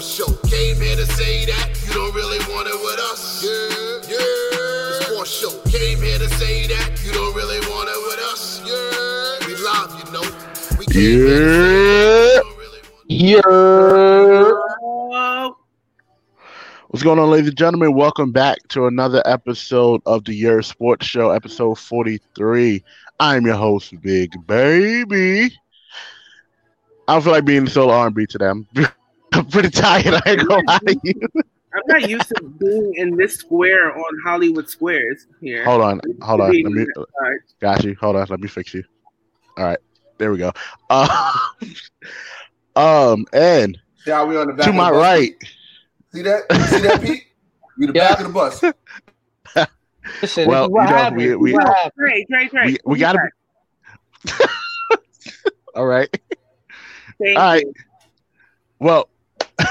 Sports Show. Came here to say that you don't really want it with us. Yeah, yeah. The Sports Show. Came here to say that you don't really want it with us. Yeah. We live, you know. We came here to say that you don't really Yeah. What's going on, ladies and gentlemen? Welcome back to another episode of the Year Sports Show, episode 43. I'm your host, Big Baby. I don't feel like being solo R&B today. I'm, I'm pretty tired. I ain't gonna lie to you. I'm not used to being in this square on Hollywood Squares here. Hold on, hold on. Let me, in that side. got you. Hold on. Let me fix you. All right, there we go. Uh, um, and See how we on the back to my the right, See that? See that, Pete? We the Yeah. back of the bus. Listen, Well, you know, we- we- Great, great, great. we, we gotta. Be, all right. Thank all right. you. Well,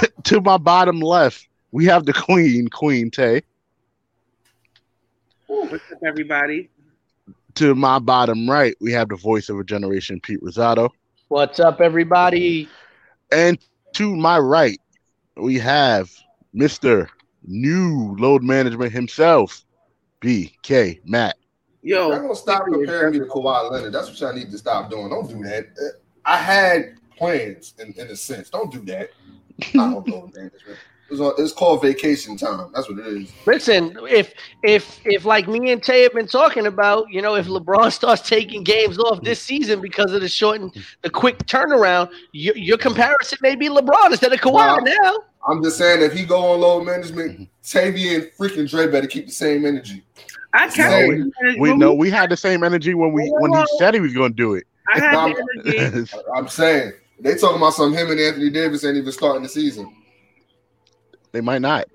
to my bottom left, we have the Queen, Queen Tay. What's up, everybody? To my bottom right, we have the voice of a generation, Pete Rosado. What's up, everybody? And to my right, we have Mr. New Load Management himself, BK Matt. Yo, I'm gonna stop comparing me to Kawhi Leonard. That's what y'all need to stop doing. Don't do that. Uh, I had plans in, in a sense. Don't do that. I don't know management. It's, on- it's called vacation time. That's what it is. Listen, if if if like me and Tay have been talking about, you know, if LeBron starts taking games off this season because of the short and the quick turnaround, your, your comparison may be LeBron instead of Kawhi Wow. now. I'm just saying if he go on load management, Tavy and freaking Dre better keep the same energy. I No, kept we- We know we had the same energy when we when he said he was going to do it. I had the energy. I'm saying they talking about some him and Anthony Davis ain't even starting the season. they might not.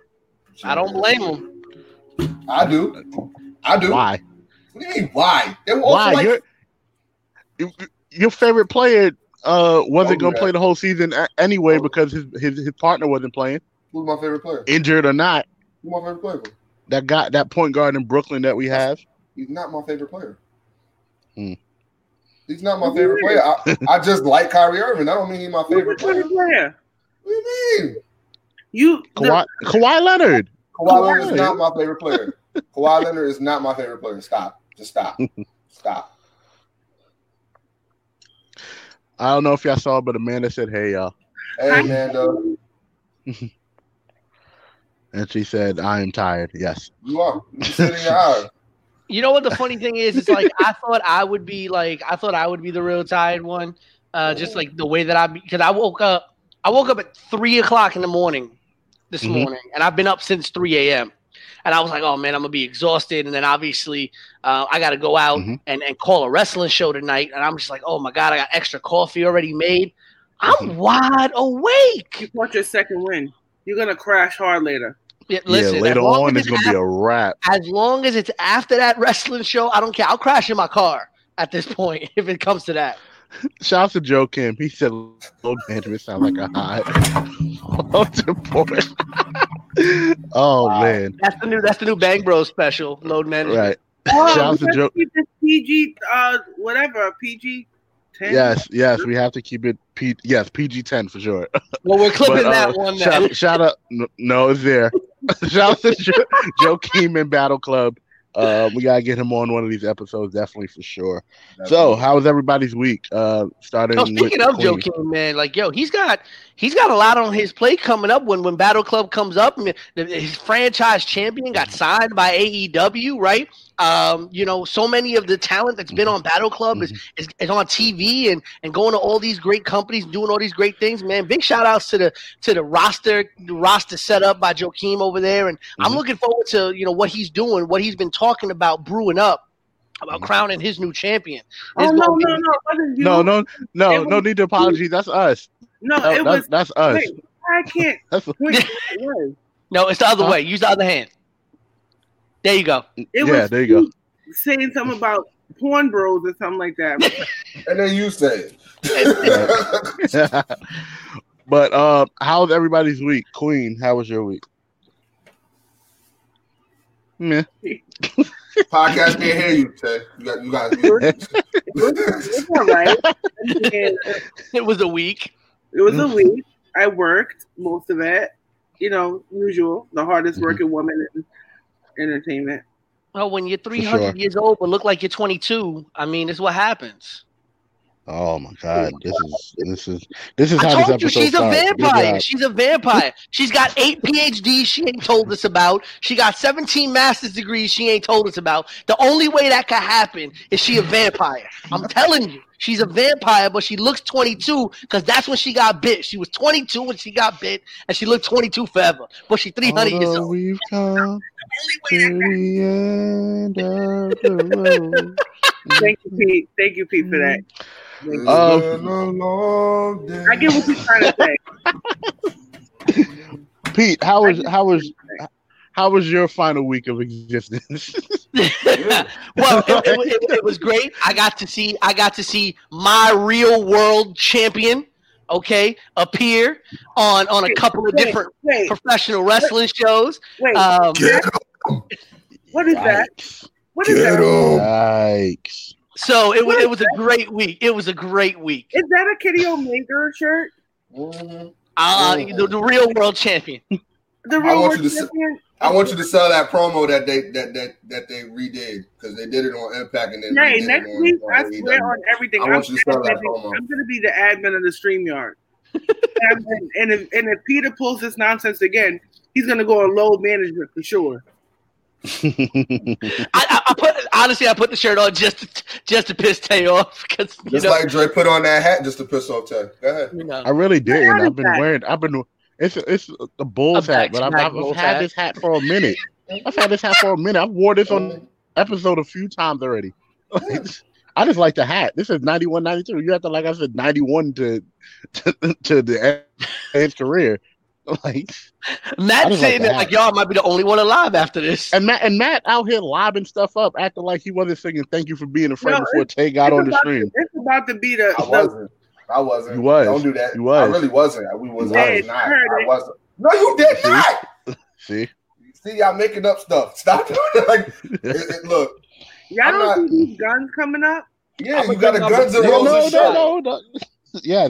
I don't blame them. I do. I do. Why? What do you mean? Why? They were Why? like your, your favorite player uh, wasn't Don't going to that. play the whole season anyway Don't- because his, his his partner wasn't playing, who's my favorite player? injured or not. Who's my favorite player? That got that point guard in Brooklyn that we have. He's not my favorite player. Hmm. He's not my favorite player. I, I just like Kyrie Irving. I don't mean he's my favorite player. favorite player? What do you mean? You Kawhi, Kawhi Leonard. Kawhi Leonard is not my favorite player. Kawhi Leonard is not my favorite player. Stop. Just stop. Stop. I don't know if y'all saw, but Amanda said, "Hey y'all," Hey man, though, and she said, "I am tired." Yes. you are. You sit in your eye. You know what the funny thing is? It's like I thought I would be like I thought I would be the real tired one. Uh, just like the way that I because I woke up I woke up at three o'clock in the morning this Mhm. morning, and I've been up since three a.m. And I was like, oh man, I'm gonna be exhausted. And then obviously uh, I got to go out Mhm. and, and call a wrestling show tonight. And I'm just like, oh my god, I got extra coffee already made. I'm wide awake. you want your second win. You're gonna crash hard later. Yeah, listen, yeah. Later on, as it's gonna be a wrap. as long as it's after that wrestling show, I don't care. I'll crash in my car at this point if it comes to that. Shout out to Joe Kim. He said, "Load management sound like a hot." oh Wow. man, That's the new that's the new Bang Bros special, load management. right. Oh, Shout out to Joe. keep this PG, uh, whatever PG. 10. Yes, yes, we have to keep it. P- yes, PG ten for sure. Well, we're clipping But, uh, that one now. Shout, shout out, no, no, it's there. shout out to Joe, Joe Kim in Battle Club. Uh, we gotta get him on one of these episodes, definitely for sure. So, how was everybody's week? Uh, starting. Oh, with speaking the of Joe Queen. King, man, like yo, he's got he's got a lot on his plate coming up when when Battle Club comes up. I mean, his franchise champion got signed by AEW, right? Um, you know, so many of the talent that's been on Battle Club is, is is on TV and and going to all these great companies, doing all these great things. Man, big shout outs to the to the roster the roster set up by Joakim over there, and I'm Mhm. looking forward to you know what he's doing, what he's been talking about brewing up. About Mhm. crowning his new champion. Oh It's no, no, no, it wasn't you. No, no, no, It no need to apologize. That's us. no, No, it that's, was. that's us. Wait, I can't. That's, Wait. No, it's the other Huh? way. Use the other hand. There you go. It yeah, was there you go. saying something about porn bros or something like that. and then you say it. but uh, how's everybody's week? Queen, how was your week? Meh. podcast can't hear you, Tay. You got you got It's all right. It was a week. It was a week. I worked most of it. You know, usual, the hardest working woman in entertainment. Oh, when you're sure. 300 years old but look like you're 22, I mean, it's what happens. Oh my god, this is this is this is I how this told you she's a starts. Good vampire. She's a vampire. She's got eight PhDs she ain't told us about. She got 17 master's degrees she ain't told us about. The only way that could happen is she a vampire. I'm telling you, she's a vampire, but she looks 22 because that's when she got bit. She was 22 when she got bit, and she looked 22 forever. But she's 300 years old. we've come to the end of the road. Thank you, Pete. Thank you, Pete, for that. Mm. Thank you. Um, It's been a long day. I get what you're trying to say. Pete, how was how was how was your final week of existence? well, it, it, it, it was great. I got to see I got to see my real world champion, okay, appear on on a couple of Wait, different Wait, professional wrestling shows. wait. Um, what is that? What is Get that? 'em. Yikes. So it was What was a great week. It was a great week. Is that a Kenny Omega shirt? Uh, Oh. the, the real world champion. The I real want world you to s- champion? I want you to sell that promo that they that that that they redid because they did it on Impact and then Hey, redid it next on- week, on I AEW. swear on everything. I I'm, want you to sell that promo. I'm gonna be the admin of the StreamYard. and, and if and if Peter pulls this nonsense again, he's gonna go on low management for sure. I, I, I put honestly, I put the shirt on just to, just to piss Tay off because you Just know, like Dre put on that hat just to piss off Tay. Go ahead. you know. I really didn't. hat is I've been that? wearing. I've been. It's it's the Bulls hat, but I've, I've, Bulls had hat. this hat for a minute. I've had this hat for a minute. I've wore this on episode a few times already. I just like the hat. This is 91, 92. You have to, like I said, 91 to to, to the end of his career. Like Matt just like saying the that hat. like y'all might be the only one alive after this. and Matt and Matt out here lobbing stuff up, acting like he wasn't singing "Thank you for being a friend" No, before Tay got on the stream. To, it's about to be the, I the wasn't. I wasn't. You was. Don't do that. You was. I really wasn't. We was. You I was not. I heard I it. wasn't. No, you did See? not. See, See, y'all making up stuff. Stop doing it. Like, it, it- look, y'all I'm don't not- see these guns coming up. yeah, I'm you got a Guns N' number. no, no, Roses no, no, no. Yeah.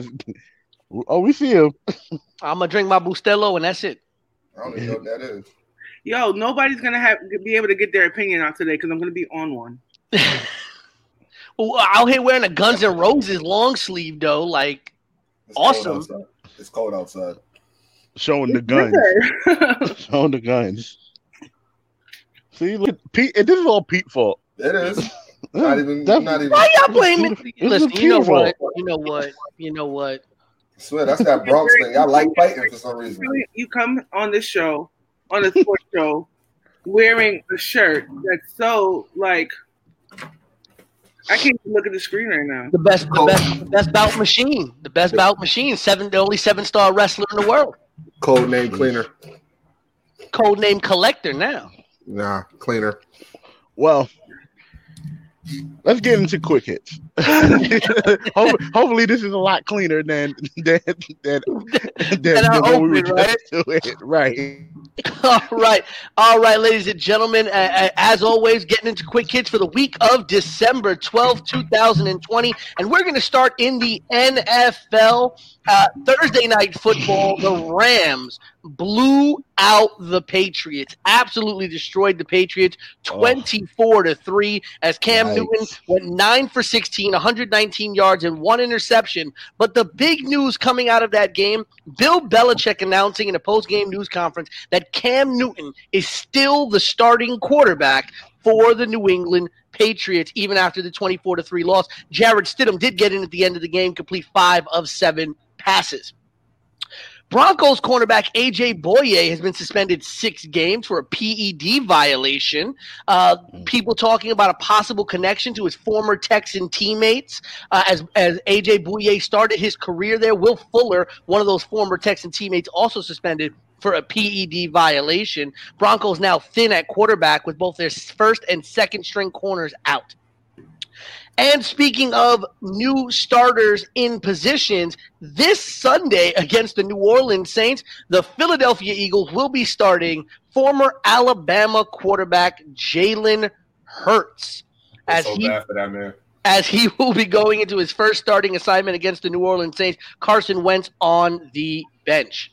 Oh, we see him. I'm gonna drink my Bustelo and that's it. I don't even know what that is. Yo, nobody's gonna have be able to get their opinion out today because I'm gonna be on one. Well, out here wearing a Guns and Roses long sleeve though, like It's Awesome. outside. It's cold outside. Showing the guns. Showing the guns. See, look, Pete. This is all Pete fault. It is. Not even. That- not even. why y'all It's blaming? Listen, you know beautiful. what? You know what? You know what? I swear that's that Bronx thing. Y'all like fighting for some reason. you come on this show, on a sports show, wearing a shirt that's so like I can't even look at the screen right now. The best, the oh. best, the best bout machine. The best bout machine. Seven, the only seven star wrestler in the world. Code name cleaner. Code name collector now. Nah, cleaner. Well, let's get into quick hits. Ho- Hopefully, this is a lot cleaner than than than, than, than we were just doing. Right. All right, all right, ladies and gentlemen. Uh, as always, getting into quick hits for the week of December twelfth, 2020. And we're going to start in the NFL. Uh, Thursday night football, the Rams blew out the Patriots, absolutely destroyed the Patriots 24 to 3 as Cam Yikes. Newton went 9 for 16, 119 yards, and one interception. But the big news coming out of that game Bill Belichick announcing in a post game news conference that Cam Newton is still the starting quarterback for the New England Patriots, even after the 24 to 3 loss. Jarrett Stidham did get in at the end of the game, complete five of seven passes. Broncos cornerback AJ Bouye has been suspended six games for a PED violation. Uh, people talking about a possible connection to his former Texan teammates uh, as as AJ Bouye started his career there. Will Fuller, one of those former Texan teammates, also suspended for a PED violation. Broncos now thin at quarterback with both their first and second string corners out. And speaking of new starters in positions, this Sunday against the New Orleans Saints, the Philadelphia Eagles will be starting former Alabama quarterback Jalen Hurts. As so he that as he will be going into his first starting assignment against the New Orleans Saints. Carson Wentz on the bench.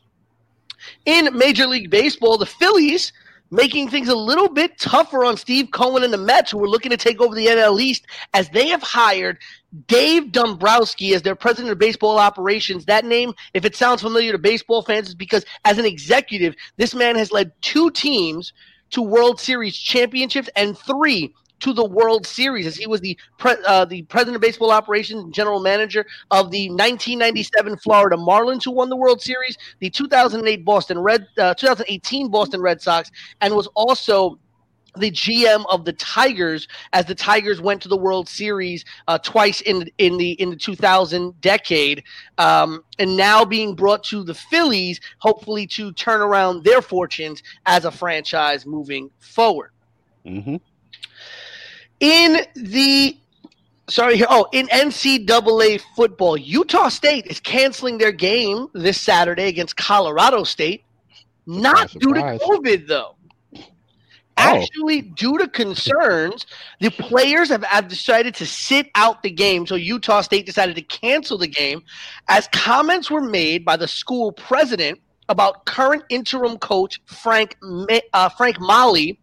In Major League Baseball, the Phillies making things a little bit tougher on Steve Cohen and the Mets, who are looking to take over the NL East, as they have hired Dave Dombrowski as their president of baseball operations. That name, if it sounds familiar to baseball fans, is because as an executive, this man has led two teams to World Series championships and three to the World Series as he was the pre- uh, the president of baseball operations and general manager of the 1997 Florida Marlins, who won the World Series, the 2008 Boston Red, uh, 2018 Boston Red Sox, and was also the GM of the Tigers as the Tigers went to the World Series uh, twice in in the in the 2000 decade, um, and now being brought to the Phillies, hopefully to turn around their fortunes as a franchise moving forward. Mm-hmm. In the sorry here, oh, in NCAA football, Utah State is canceling their game this Saturday against Colorado State, not due to. COVID though. Actually, due to concerns, the players have, have decided to sit out the game. So Utah State decided to cancel the game as comments were made by the school president about current interim coach Frank uh, Frank Maile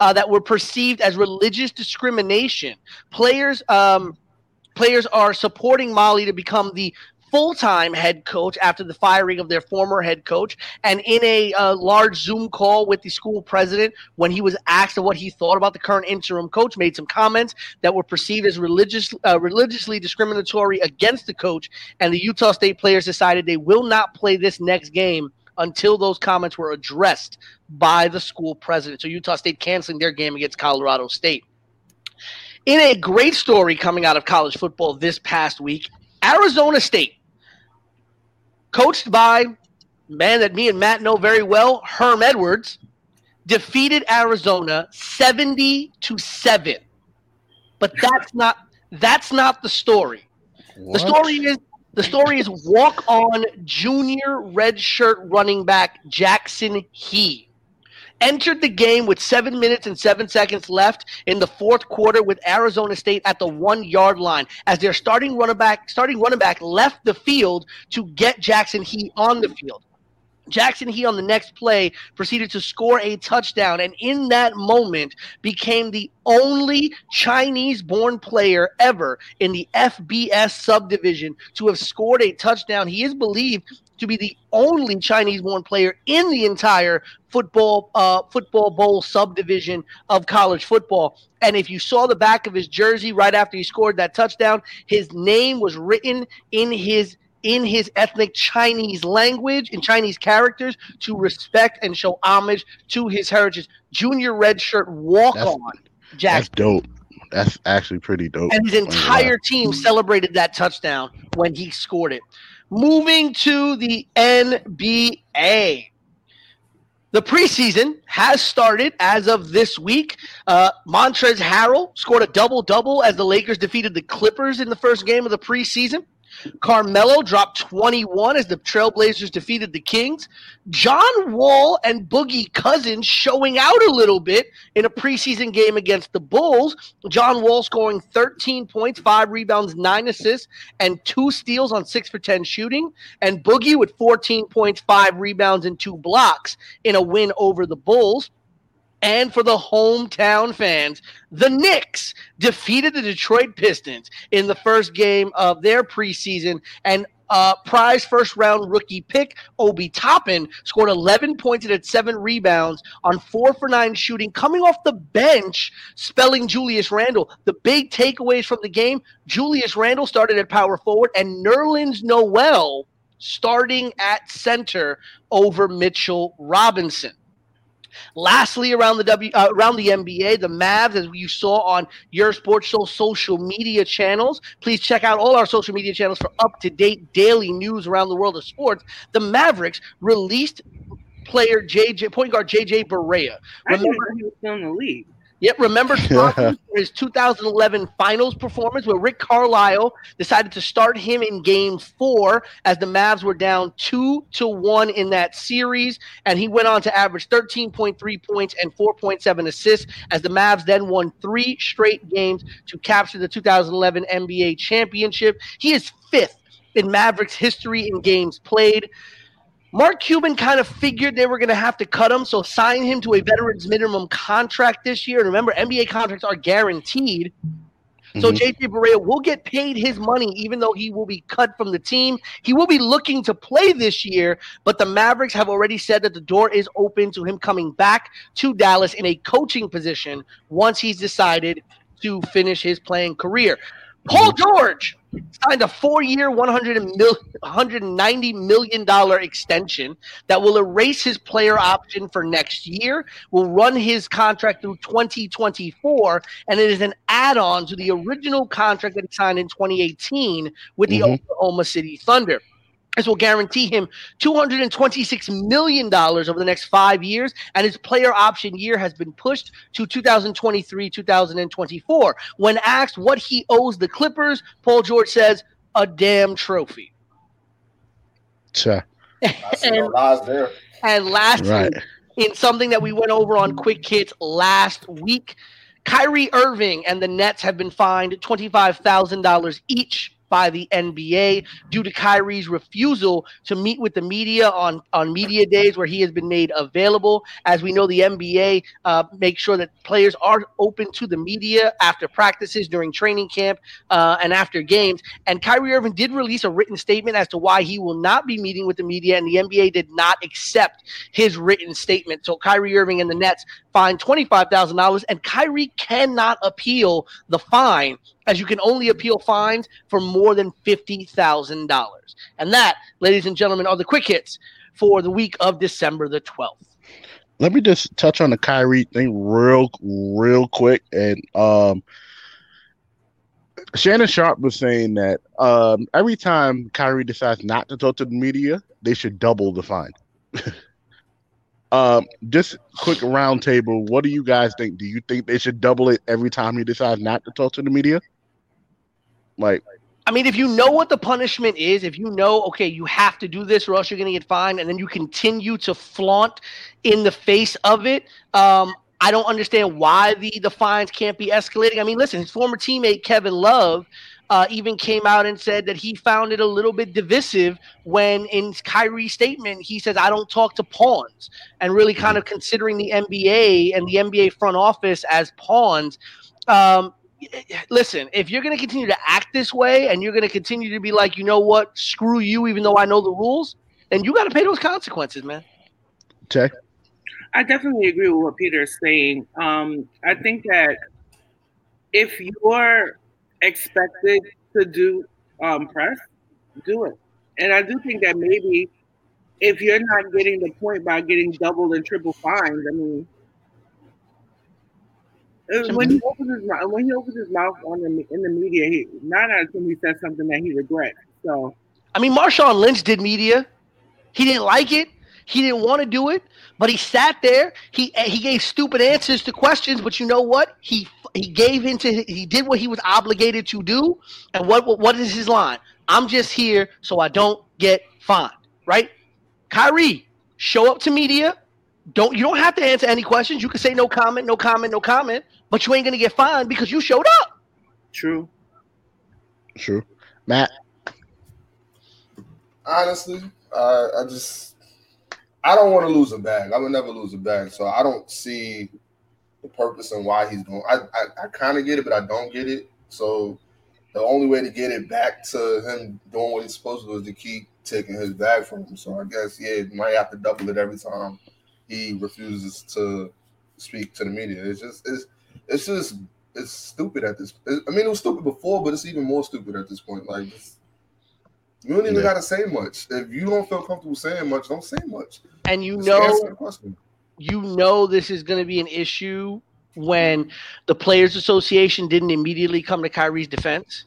uh, that were perceived as religious discrimination. Players um, players are supporting Maile to become the full-time head coach after the firing of their former head coach and in a uh, large zoom call with the school president when he was asked what he thought about the current interim coach made some comments that were perceived as religious uh, religiously discriminatory against the coach and the utah state players decided they will not play this next game until those comments were addressed by the school president so utah state canceling their game against colorado state in a great story coming out of college football this past week arizona state coached by a man that me and Matt know very well, Herm Edwards, defeated Arizona 70 to 7. But that's not that's not the story. The story is the story is walk on junior redshirt running back Jackson He entered the game with seven minutes and seven seconds left in the fourth quarter with Arizona State at the one yard line as their starting running back starting running back left the field to get Jackson He on the field. Jackson He on the next play proceeded to score a touchdown and in that moment became the only Chinese born player ever in the FBS subdivision to have scored a touchdown. He is believed to be the only Chinese born player in the entire football uh, football bowl subdivision of college football. And if you saw the back of his jersey right after he scored that touchdown, his name was written in his in his ethnic Chinese language, in Chinese characters, to respect and show homage to his heritage. Junior red shirt walk on Jack. That's dope. That's actually pretty dope. And his I ain't gonna lie. entire team celebrated that touchdown when he scored it. Moving to the NBA. The preseason has started as of this week. Uh, Montrezl Harrell scored a double double as the Lakers defeated the Clippers in the first game of the preseason. Carmelo dropped 21 as the Trailblazers defeated the Kings. John Wall and Boogie Cousins showing out a little bit in a preseason game against the Bulls. John Wall scoring 13 points, five rebounds, nine assists, and two steals on six for 10 shooting. And Boogie with 14 points, five rebounds, and two blocks in a win over the Bulls. And for the hometown fans, the Knicks defeated the Detroit Pistons in the first game of their preseason. And uh, prize first round rookie pick Obi Toppin scored 11 points and had seven rebounds on four for nine shooting, coming off the bench, spelling Julius Randle. The big takeaways from the game Julius Randle started at power forward, and Nerlens Noel starting at center over Mitchell Robinson. Lastly, around the W uh, around the NBA, the Mavs, as you saw on your Sports Show social media channels. Please check out all our social media channels for up to date daily news around the world of sports. The Mavericks released player JJ point guard JJ Barea. I Remember, know he was still in the league. Yep, remember for his 2011 finals performance where Rick Carlisle decided to start him in game four as the Mavs were down two to one in that series. And he went on to average 13.3 points and 4.7 assists as the Mavs then won three straight games to capture the 2011 NBA championship. He is fifth in Mavericks history in games played. Mark Cuban kind of figured they were going to have to cut him, so sign him to a veterans minimum contract this year. And remember, NBA contracts are guaranteed. So Mhm. JJ Barea will get paid his money, even though he will be cut from the team. He will be looking to play this year, but the Mavericks have already said that the door is open to him coming back to Dallas in a coaching position once he's decided to finish his playing career. Paul George signed a four-year, one hundred mil, $190 million extension that will erase his player option for next year, will run his contract through 2024, and it is an add-on to the original contract that he signed in 2018 with the Mhm. Oklahoma City Thunder. This will guarantee him $226 million over the next five years, and his player option year has been pushed to 2023 2024. When asked what he owes the Clippers, Paul George says, a damn trophy. Cha. I see no lies there. And lastly, Right. in something that we went over on Quick Hits last week, Kyrie Irving and the Nets have been fined $25,000 each by the NBA due to Kyrie's refusal to meet with the media on, on media days where he has been made available. As we know, the NBA uh, makes sure that players are open to the media after practices, during training camp, uh, and after games. And Kyrie Irving did release a written statement as to why he will not be meeting with the media, and the NBA did not accept his written statement. So Kyrie Irving and the Nets fined $25,000, and Kyrie cannot appeal the fine, as you can only appeal fines for more than $50,000. And that, ladies and gentlemen, are the quick hits for the week of December the 12th. Let me just touch on the Kyrie thing real, real quick. And um, Shannon Sharpe was saying that um, every time Kyrie decides not to talk to the media, they should double the fine. um, just quick roundtable. What do you guys think? Do you think they should double it every time he decides not to talk to the media? Like, I mean, if you know what the punishment is, if you know, okay, you have to do this or else you're going to get fined, and then you continue to flaunt in the face of it, um, I don't understand why the the fines can't be escalating. I mean, listen, his former teammate Kevin Love uh, even came out and said that he found it a little bit divisive when, in Kyrie's statement, he says, "I don't talk to pawns," and really kind of considering the NBA and the NBA front office as pawns. Um, listen, if you're going to continue to act this way and you're going to continue to be like, you know what, screw you, even though I know the rules, then you got to pay those consequences, man. check. I definitely agree with what Peter is saying. Um, I think that if you're expected to do um, press, do it. And I do think that maybe if you're not getting the point by getting double and triple fines, I mean, when he opens his mouth, when he opens his mouth on the in the media, he nine out of ten he says something that he regrets. So I mean, Marshawn Lynch did media. He didn't like it. He didn't want to do it, but he sat there. He he gave stupid answers to questions, but you know what? He he gave into he did what he was obligated to do. And what what, what is his line? I'm just here so I don't get fined, right? Kyrie, show up to media. Don't you don't have to answer any questions. You can say no comment, no comment, no comment, but you ain't gonna get fined because you showed up. true. True. Matt, Honestly, uh, I just I don't want to lose a bag. I would never lose a bag, so I don't see the purpose and why he's going. I I, I kind of get it, but I don't get it. So the only way to get it back to him doing what he's supposed to do is to keep taking his bag from him. So I guess yeah, you might have to double it every time he refuses to speak to the media. It's just it's it's just it's stupid at this. I mean, it was stupid before, but it's even more stupid at this point. Like. It's, you don't even Yeah. gotta say much. If you don't feel comfortable saying much, don't say much. And you Just know the question. you know this is going to be an issue when the Players Association didn't immediately come to Kyrie's defense,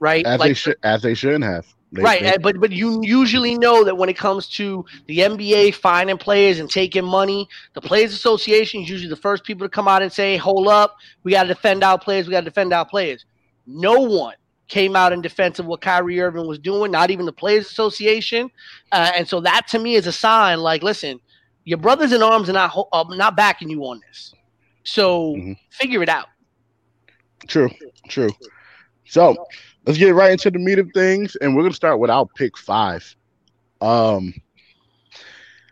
right? as they should, as they shouldn't have. They- right, they- but but you usually know that when it comes to the NBA finding players and taking money, the Players Association is usually the first people to come out and say, "Hold up, we got to defend our players. We got to defend our players." No one came out in defense of what Kyrie Irving was doing, not even the Players Association, uh, and so that to me is a sign. Like, listen, your brothers in arms are not ho- uh, not backing you on this, so Mhm. figure it out. True, true. So let's get right into the meat of things, and we're gonna start with our pick five. Um,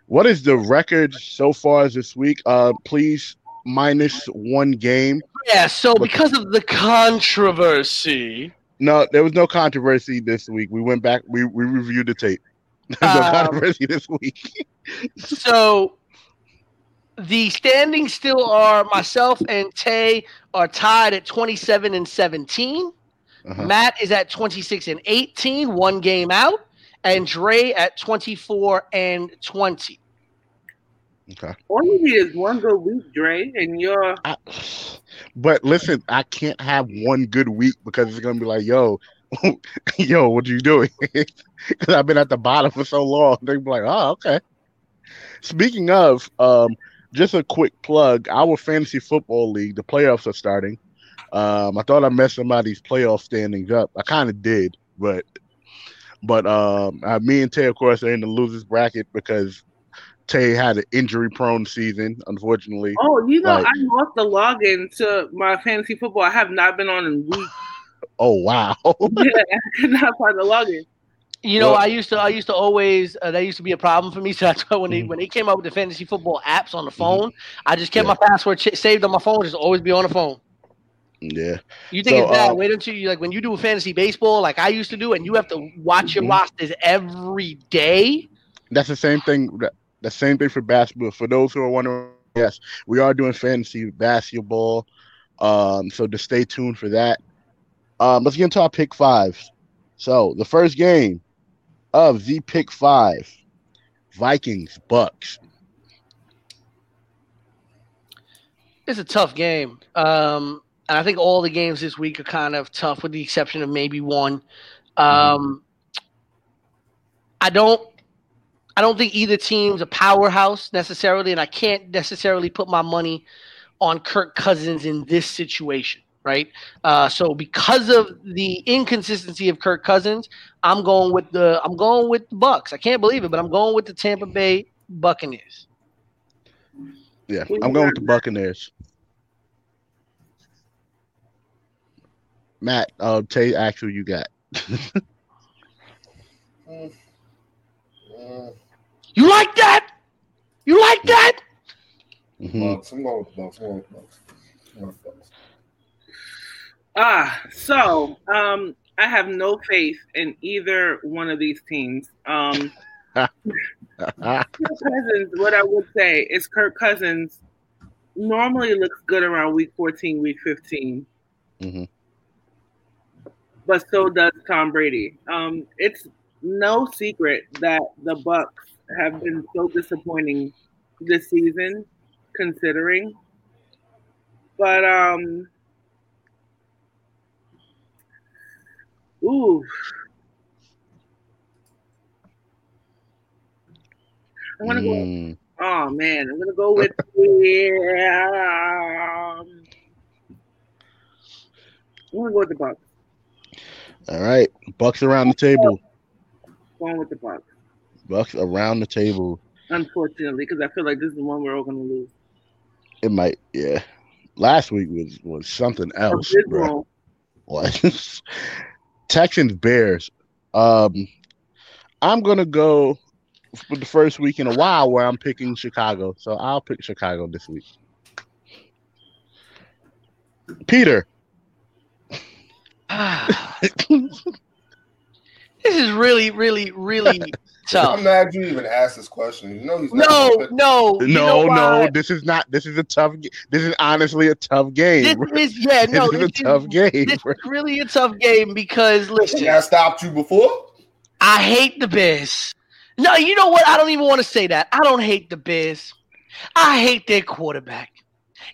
what is the record so far this week? Uh, please minus one game. Yeah, so because of the controversy. No, there was no controversy this week. We went back. We we reviewed the tape. There's no Um, controversy this week. So the standings still are myself and Tay are tied at 27 and 17. Uh-huh. Matt is at 26 and 18, one game out, and Dre at 24 and 20. Okay. All you need is one good week, Dre, and you're I, but listen, I can't have one good week because it's gonna be like, yo, yo, what you doing? Because I've been at the bottom for so long. They'll be like, oh, okay. Speaking of, um, just a quick plug. Our fantasy football league, the playoffs are starting. Um, I thought I messed somebody's playoff standings up. I kind of did, but but um, uh, me and Tay, of course, are in the losers bracket because Tay had an injury-prone season, unfortunately. Oh, you know, Like- I lost the login to my fantasy football. I have not been on in weeks. Oh wow. yeah, I could not find the login. You know, Well- I used to, I used to always, uh, that used to be a problem for me. So that's why when they, Mhm. when they came out with the fantasy football apps on the phone, I just kept Yeah. my password ch- saved on my phone, just always be on the phone. Yeah. You think So, it's bad? uh, Wait until you like when you do a fantasy baseball, like I used to do, and you have to watch your Mhm. rosters every day. That's the same thing. The same thing for basketball. For those who are wondering, yes, we are doing fantasy basketball. Um, so to stay tuned for that. Um, let's get into our pick fives. So the first game of the pick five, Vikings Bucks. It's a tough game, um, and I think all the games this week are kind of tough, with the exception of maybe one. Um, I don't, I don't think either team's a powerhouse necessarily, and I can't necessarily put my money on Kirk Cousins in this situation, right? Uh, so because of the inconsistency of Kirk Cousins, I'm going with the I'm going with the Bucks. I can't believe it, but I'm going with the Tampa Bay Buccaneers. Yeah, I'm going with the Buccaneers. Matt, uh, Tay, actually, you got. Mm. Mm, You like that? You like that? Mhm. Bucks. I'm going with Bucks. I'm going with Bucks. I'm going with the Bucks. Ah, so um, I have no faith in either one of these teams. Um, Kirk Cousins, what I would say is Kirk Cousins normally looks good around week 14, week 15, Mhm. But so does Tom Brady. Um, it's no secret that the Bucks have been so disappointing this season, considering. But um, ooh, I'm gonna go. Mm. Oh man, I'm gonna go with the. Um, I'm gonna go with the Bucks. All right, Bucks around the table. Going with the Bucks. Bucks around the table. Unfortunately, because I feel like this is the one we're all gonna lose. It might, yeah. Last week was was something else, bro. Was Texans Bears. Um, I'm gonna go for the first week in a while where I'm picking Chicago. So I'll pick Chicago this week. Peter. This is really, really, really tough. I'm mad you even asked this question. You know he's not No, gonna no, you know No, no, this is not. This is a tough. ga- This is honestly a tough game. This is yeah, no, this is a this tough game. This is really a tough game because listen, That stopped you before? I hate the Bears. No, you know what? I don't even want to say that. I don't hate the Bears. I hate their quarterback,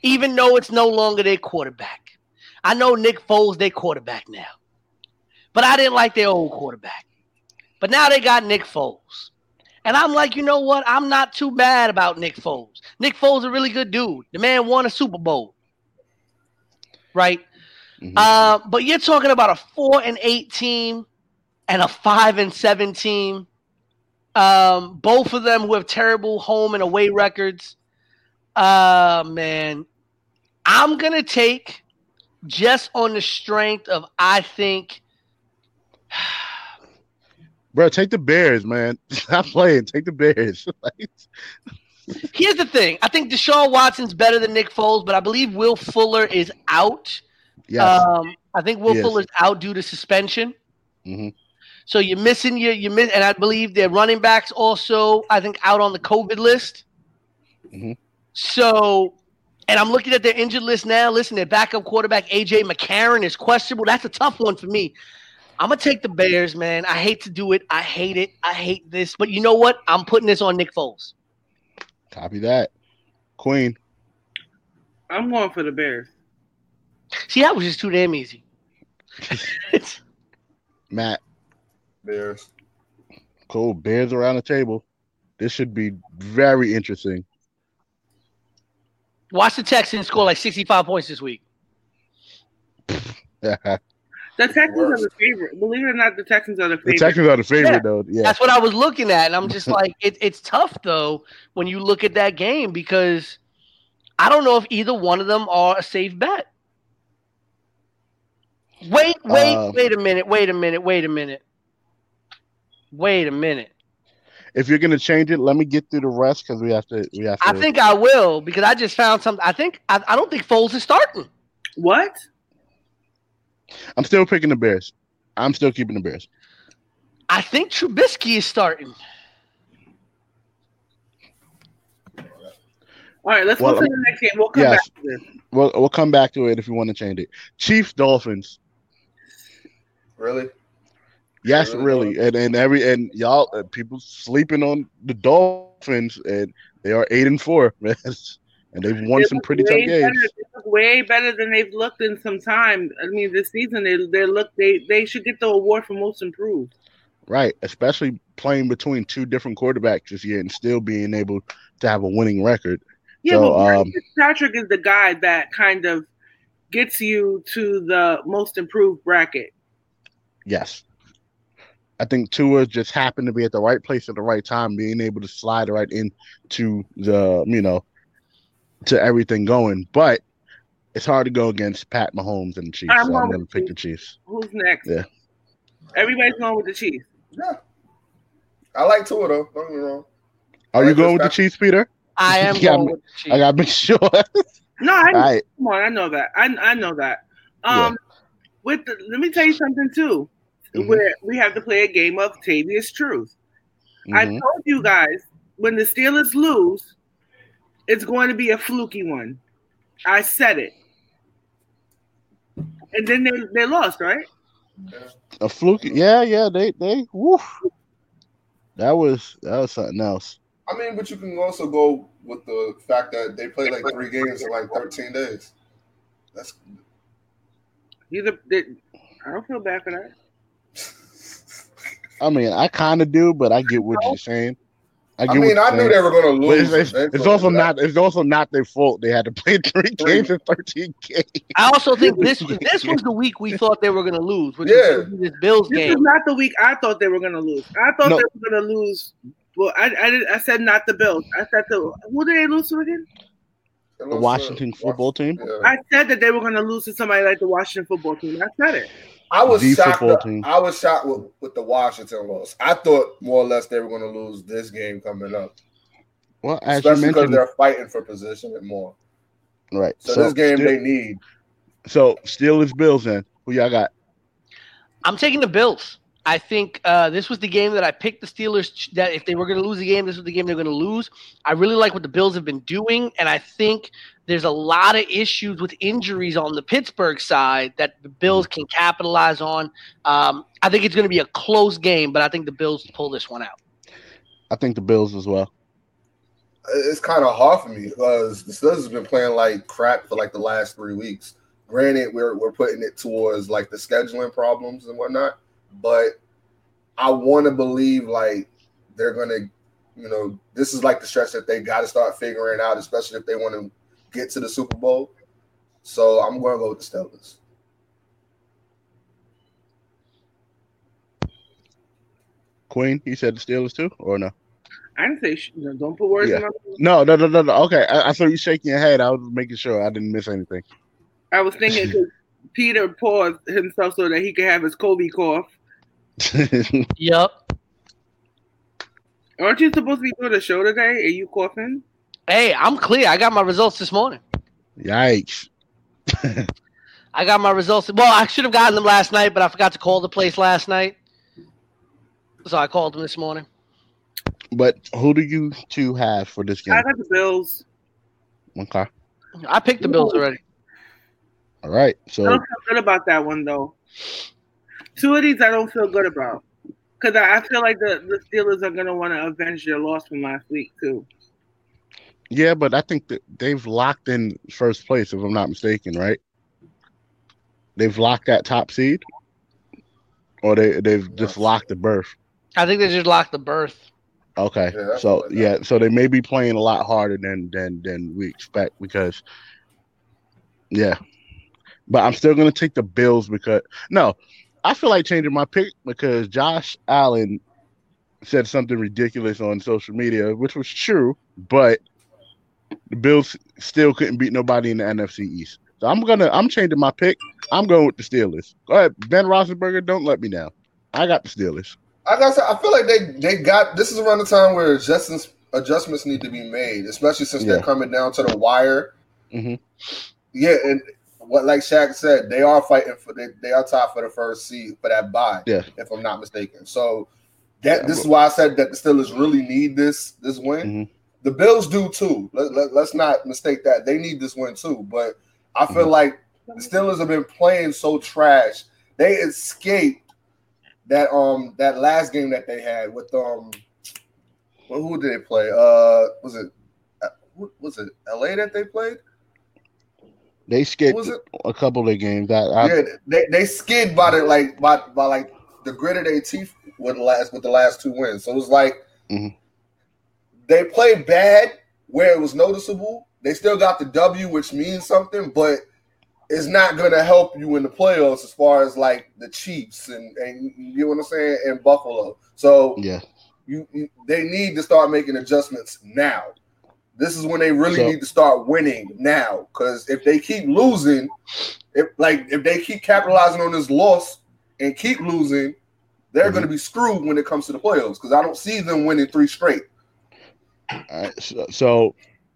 even though it's no longer their quarterback. I know Nick Foles their quarterback now, but I didn't like their old quarterback. But now they got Nick Foles. And I'm like, you know what? I'm not too bad about Nick Foles. Nick Foles is a really good dude. The man won a Super Bowl. Right? Mhm. Uh, but you're talking about a four and eight team and a five and seven team. Um, both of them who have terrible home and away records. Uh man, I'm gonna take just on the strength of I think Bro, take the Bears, man. Stop playing. Take the Bears. Here's the thing. I think Deshaun Watson's better than Nick Foles, but I believe Will Fuller is out. yes. Um, I think Will Yes. Fuller's out due to suspension. Mhm. So you're missing your you miss, and I believe their running backs also I think out on the COVID list. Mhm. So, and I'm looking at their injured list now. Listen, their backup quarterback AJ McCarron is questionable. That's a tough one for me. I'm gonna take the Bears, man. I hate to do it. I hate it. I hate this, but you know what? I'm putting this on Nick Foles. Copy that. Queen. I'm going for the Bears. See, that was just too damn easy. Matt. Bears. Cool. Bears around the table. This should be very interesting. Watch the Texans score like 65 points this week. the The Texans are the favorite. Believe it or not, the Texans are the favorite. The Texans are the favorite, Yeah. though. Yeah. That's what I was looking at, and I'm just like, it, it's tough though when you look at that game because I don't know if either one of them are a safe bet. Wait, wait, Uh, wait a minute, wait a minute, wait a minute, wait a minute. If you're gonna change it, let me get through the rest because we have to. We have to. I think I will because I just found something. I think I, I don't think Foles is starting. What? I'm still picking the Bears. I'm still keeping the Bears. I think Trubisky is starting. All right, let's Well, go to um, the next game. We'll come yes. back to this. We'll we'll come back to it if you want to change it. Chiefs Dolphins. Really? Yes, Really? and and every and y'all uh, people sleeping on the Dolphins, and they are eight and four, man, and they've won They some pretty tough games. Better, they look way better than they've looked in some time. I mean, this season they they look they they should get the award for most improved. Right, especially playing between two different quarterbacks this year and still being able to have a winning record. Yeah, So, but um, Fitzpatrick is the guy that kind of gets you to the most improved bracket. Yes. I think Tua just happened to be at the right place at the right time, being able to slide right into the, you know, to everything going. But it's hard to go against Pat Mahomes and the Chiefs. I'm so going I'm with going to pick the Chiefs. Who's next? Yeah. Everybody's going with the Chiefs. Yeah. I like Tua though. Don't get me wrong. Are Like you going with the Chiefs, Peter? I am Yeah, going I'm- with the Chiefs. I got to make sure. No, I right. come on, I know that. I I know that. Yeah. Um, with the, let me tell you something too. Mhm. Where we have to play a game of Tavius Truth. I Mhm. told you guys when the Steelers lose, it's going to be a fluky one. I said it, and then they they lost, right? A fluky, Yeah, yeah. They, they, woof. That was, that was something else. I mean, but you can also go with the fact that they played like three games in like 13 days. That's Either they, I don't feel bad for that. I mean, I kind of do, but I get what you're saying. I, I get mean, what I you're knew saying. they were going to But lose. it's, it's, it's also but not. It's also not their fault. They had to play three games in thirteen games. I also think this this was the week we thought they were going to lose, which Yeah. was this Bills This is not the week I thought they were going to lose. I thought No. they were going to lose. Well, I I, did, I said not the Bills. I said the who did they lose to again? The Washington football team. Yeah. I said that they were going to lose to somebody like the Washington football team. I said it. I was The shocked. football that- team. I was shocked with, with the Washington loss. I thought more or less they were going to lose this game coming up, Well, as you especially because they're fighting for position and more. right. So, this game still, they need. so Steelers Bills. Then who y'all got? I'm taking the Bills. I think uh, this was the game that I picked the Steelers. That if they were going to lose the game, this was the game they're going to lose. I really like what the Bills have been doing, and I think there's a lot of issues with injuries on the Pittsburgh side that the Bills can capitalize on. Um, I think it's going to be a close game, but I think the Bills pull this one out. I think the Bills as well. It's kind of hard for me because the Steelers have been playing like crap for like the last three weeks. Granted, we're we're putting it towards like the scheduling problems and whatnot, but I want to believe like they're gonna, you know, this is like the stretch that they got to start figuring out, especially if they want to get to the Super Bowl. So I'm going to go with the Steelers. Queen, you said the Steelers too, or no? I didn't say sh- no, don't put words Yeah. in my No, no, no, no, no. Okay, I, I saw you shaking your head. I was making sure I didn't miss anything. I was thinking 'cause Peter paused himself so that he could have his Kobe cough. Yep. Aren't you supposed to be doing a show today? Are you coughing? Hey, I'm clear. I got my results this morning. Yikes! I got my results. Well, I should have gotten them last night, but I forgot to call the place last night. So I called them this morning. But who do you two have for this game? I got the Bills. Okay, I picked the Bills already. all right. So I So don't feel good about that one though. Two of these I don't feel good about because I, I feel like the, the Steelers are gonna want to avenge their loss from last week too. yeah, but I think that they've locked in first place, if I'm not mistaken, right? They've locked that top seed, or they they've just locked the berth. I think they just locked the berth. Okay, Yeah, so feel like that. yeah, so they may be playing a lot harder than than than we expect because, yeah, but I'm still gonna take the Bills because no, I feel like changing my pick because Josh Allen said something ridiculous on social media, which was true, but the Bills still couldn't beat nobody in the NFC East. So I'm gonna I'm changing my pick. I'm going with the Steelers. Go ahead, Ben Roethlisberger. Don't let me down. I got the Steelers. I got. I feel like they they got. This is around the time where adjustments adjustments need to be made, especially since Yeah. they're coming down to the wire. Mhm. Yeah, and what like Shaq said, they are fighting for they, they are tied for the first seed for that bye. Yeah. if I'm not mistaken. So that Yeah, this is why I said that the Steelers really need this this win. Mhm. The Bills do too. Let, let, let's not mistake that they need this win too. But I feel Mhm. like the Steelers have been playing so trash. They escaped that um that last game that they had with um well, who did they play? Uh was it uh, was it LA that they played? They skipped a couple of games. That I, yeah, they, they skid by the like by, by like the grit of their teeth with the last with the last two wins. So it was like Mhm. they played bad where it was noticeable. They still got the W, which means something, but it's not gonna help you in the playoffs as far as like the Chiefs and and you know what I'm saying and Buffalo. So yeah. you, you they need to start making adjustments now. This is when they really So- need to start winning now. Because if they keep losing, if like if they keep capitalizing on this loss and keep losing, they're Mhm. going to be screwed when it comes to the playoffs. Because I don't see them winning three straight. Right, so, so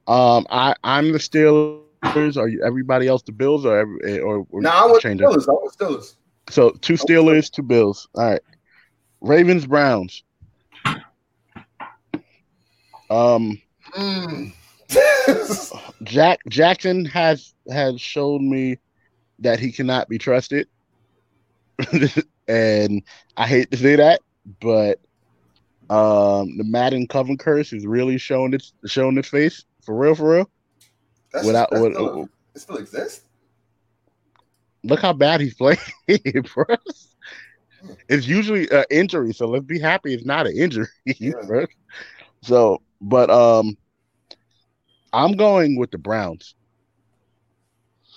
um, I I'm the Steelers. Are you everybody else the Bills or every, or, or Now I was? Steelers. I was Steelers. So two Steelers, two Bills. All right. Ravens, Browns. Um, Mm. Jack Jackson has has shown me that he cannot be trusted, and I hate to say that, but um, the Madden cover curse is really showing its showing its face for real, for real. That's Without, that's with, still, it still exists. look how bad he's playing, bro. It's usually an injury, so let's be happy it's not an injury, Yeah. bro. So, but um, I'm going with the Browns.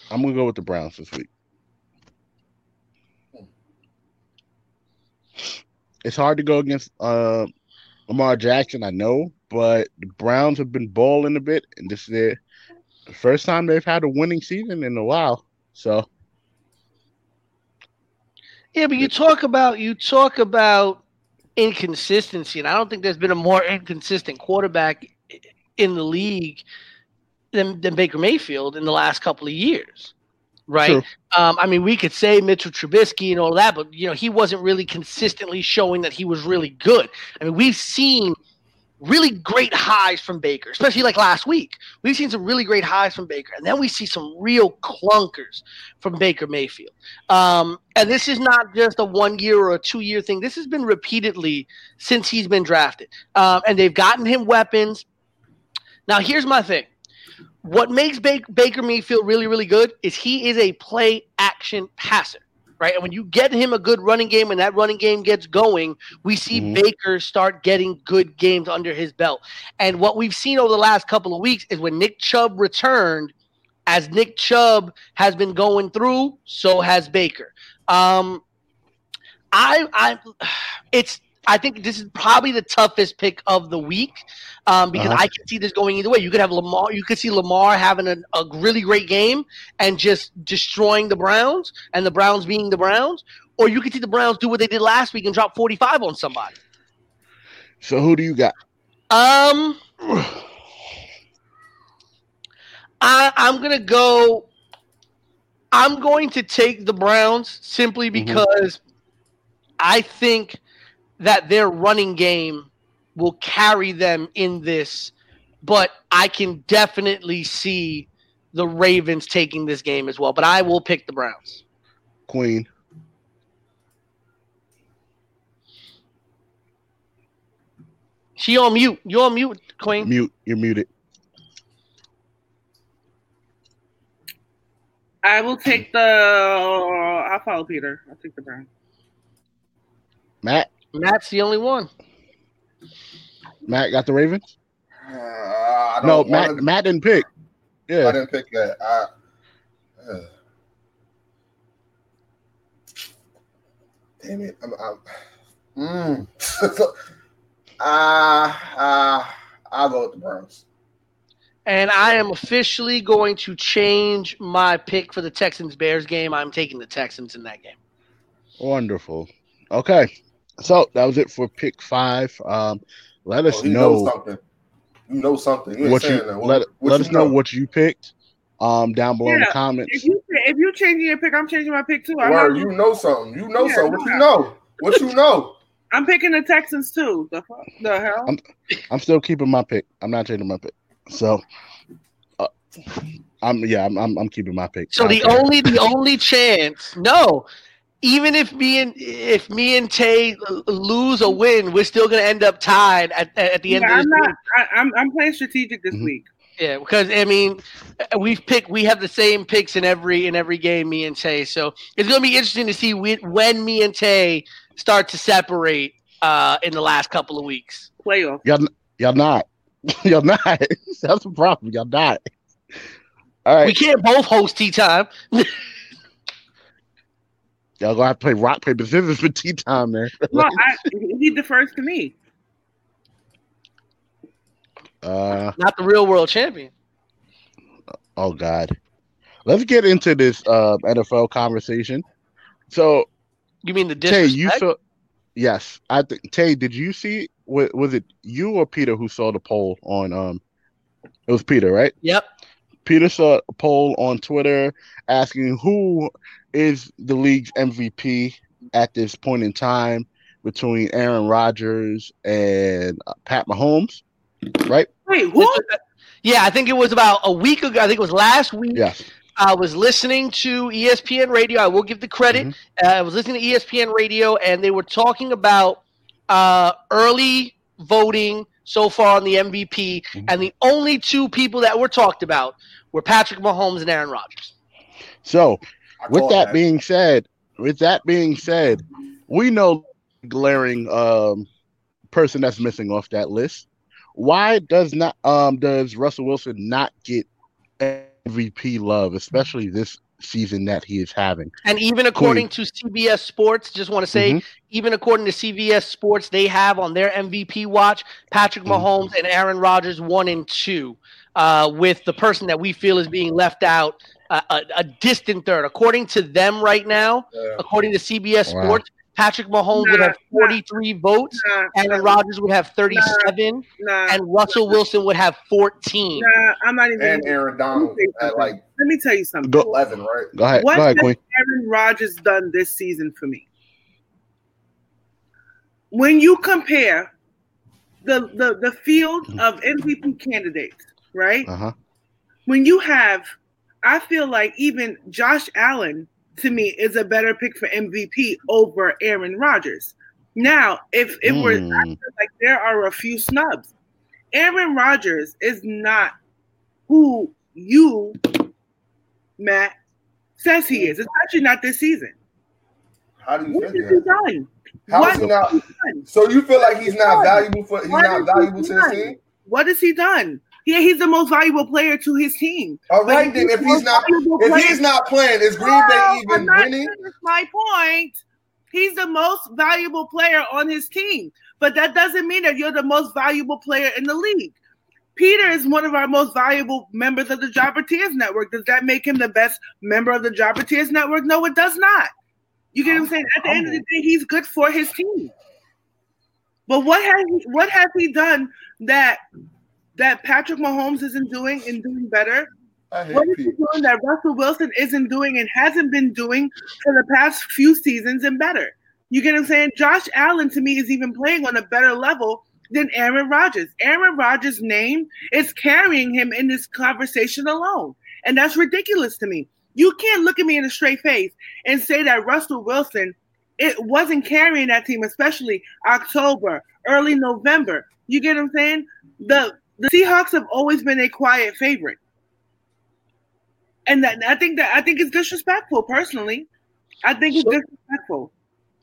I'm gonna go with the Browns this week. It's hard to go against uh, Lamar Jackson, I know, but the Browns have been balling a bit, and this is their first time they've had a winning season in a while. So, Yeah, but you talk about you talk about inconsistency, and I don't think there's been a more inconsistent quarterback in the league than, than Baker Mayfield in the last couple of years, right? Um, I mean, we could say Mitchell Trubisky and all that, but you know, he wasn't really consistently showing that he was really good. I mean, we've seen really great highs from Baker, especially like last week. We've seen some really great highs from Baker, and then we see some real clunkers from Baker Mayfield. Um, and this is not just a one year or a two year thing. This has been repeatedly since he's been drafted. Um, and they've gotten him weapons. Now, here's my thing. What makes Baker Mayfield feel really, really good is he is a play action passer. right? And when you get him a good running game and that running game gets going, we see Mhm. Baker start getting good games under his belt. And what we've seen over the last couple of weeks is when Nick Chubb returned, as Nick Chubb has been going through, so has Baker. Um, I, I, it's. I think this is probably the toughest pick of the week um, because Uh-huh. I can see this going either way. You could have Lamar. You could see Lamar having a, a really great game and just destroying the Browns, and the Browns being the Browns, or you could see the Browns do what they did last week and drop forty-five on somebody. So who do you got? Um, I, I'm gonna go. I'm going to take the Browns simply Mhm. because I think that their running game will carry them in this, but I can definitely see the Ravens taking this game as well. But I will pick the Browns. Queen. She on mute. You on mute, Queen. Mute. You're muted. I will take the. I'll follow Peter. I'll take the Browns. Matt. Matt's the only one. Matt got the Ravens. Uh, I No, don't Matt. wanna- Matt didn't pick. Yeah, I didn't pick that. I, uh, damn it. I'm, I'm, mm. uh, uh, I'll go with the Browns. And I am officially going to change my pick for the Texans Bears game. I'm taking the Texans in that game. Wonderful. Okay. So that was it for pick five. Um, let us Oh, you know. know something. You know something. You what you saying that. let, what let you us know what you picked. Um, down below in the comments. If you if you're changing your pick, I'm changing my pick too. I'm, Word, not- you know something. You know Yeah, something. What yeah. you know? What you know? I'm picking the Texans too. The fuck, the hell? I'm- I'm still keeping my pick. I'm not changing my pick. So, uh, I'm yeah, I'm, I'm I'm keeping my pick. So I the don't only the only chance, no, even if me and if me and Tay lose or win, we're still gonna end up tied at, at the end Yeah, of I'm this not. week. I, I'm I'm playing strategic this Mhm. week. Yeah, because I mean, uh, we've picked we have the same picks in every in every game, me and Tay. So it's gonna be interesting to see we, when me and Tay start to separate uh, in the last couple of weeks. Playoff. y'all y'all not y'all not. That's the problem. Y'all not. All right. We can't both host tea time. y'all gonna have to play rock paper scissors for tea time, man. No, I, he defers to me. Uh Not the real world champion. oh god. Let's get into this uh NFL conversation. So You mean the Tay, you saw yes. I think Tay, did you see was, was it you or Peter who saw the poll on um it was Peter, right? Yep. Peter saw a poll on Twitter asking who is the league's MVP at this point in time between Aaron Rodgers and uh, Pat Mahomes, right? Wait, who? Yeah, I think it was about a week ago. I think it was last week. Yes. I was listening to ESPN radio. I will give the credit. Uh, I was listening to ESPN radio, and they were talking about uh, early voting so far on the MVP, Mhm. and the only two people that were talked about were Patrick Mahomes and Aaron Rodgers. So I with called that being said, with that being said, we know glaring um person that's missing off that list. Why does not um does Russell Wilson not get MVP love, especially this season that he is having? And even according to CBS Sports, just want to say, Mhm. even according to CBS Sports, they have on their MVP watch Patrick Mhm. Mahomes and Aaron Rodgers one and two, uh, with the person that we feel is being left out, a, a distant third. According to them right now, Yeah. according to CBS Wow. Sports, Patrick Mahomes would have 43 votes, Nah, Aaron Rodgers would have 37, nah, and Russell Wilson would have 14. nah, I'm not even. And Aaron Donald at like Let me tell you something. Go, 11, right? go ahead, What go ahead, has Queen. Aaron Rodgers done this season for me? When you compare the the, the field of MVP candidates, right? Uh huh. When you have, I feel like even Josh Allen to me is a better pick for MVP over Aaron Rodgers. Now, if it were Hmm. like there are a few snubs. Aaron Rodgers is not who you, Matt, says he is, especially not this season. How do you What feel has he that? done? How What is he not? he done? So you feel like he's not valuable for he's What not has he valuable to his team? What has he done? Yeah, he's the most valuable player to his team. All But then if he's not if player- he's not playing, is Green No, Bay even winning? my point. He's the most valuable player on his team, but that doesn't mean that you're the most valuable player in the league. Peter is one of our most valuable members of the Jobber Tears Network. Does that make him the best member of the Jobber Tears Network? No, it does not. You get what I'm saying? At the end of the day, he's good for his team. But what has he, what has he done that that Patrick Mahomes isn't doing and doing better? What is he doing that Russell Wilson isn't doing and hasn't been doing for the past few seasons and better? You get what I'm saying? Josh Allen to me is even playing on a better level than Aaron Rodgers. Aaron Rodgers' name is carrying him in this conversation alone. And that's ridiculous to me. You can't look at me in a straight face and say that Russell Wilson it wasn't carrying that team, especially October, early November. You get what I'm saying? The the Seahawks have always been a quiet favorite and that I think that I think it's disrespectful. Personally, I think it's disrespectful.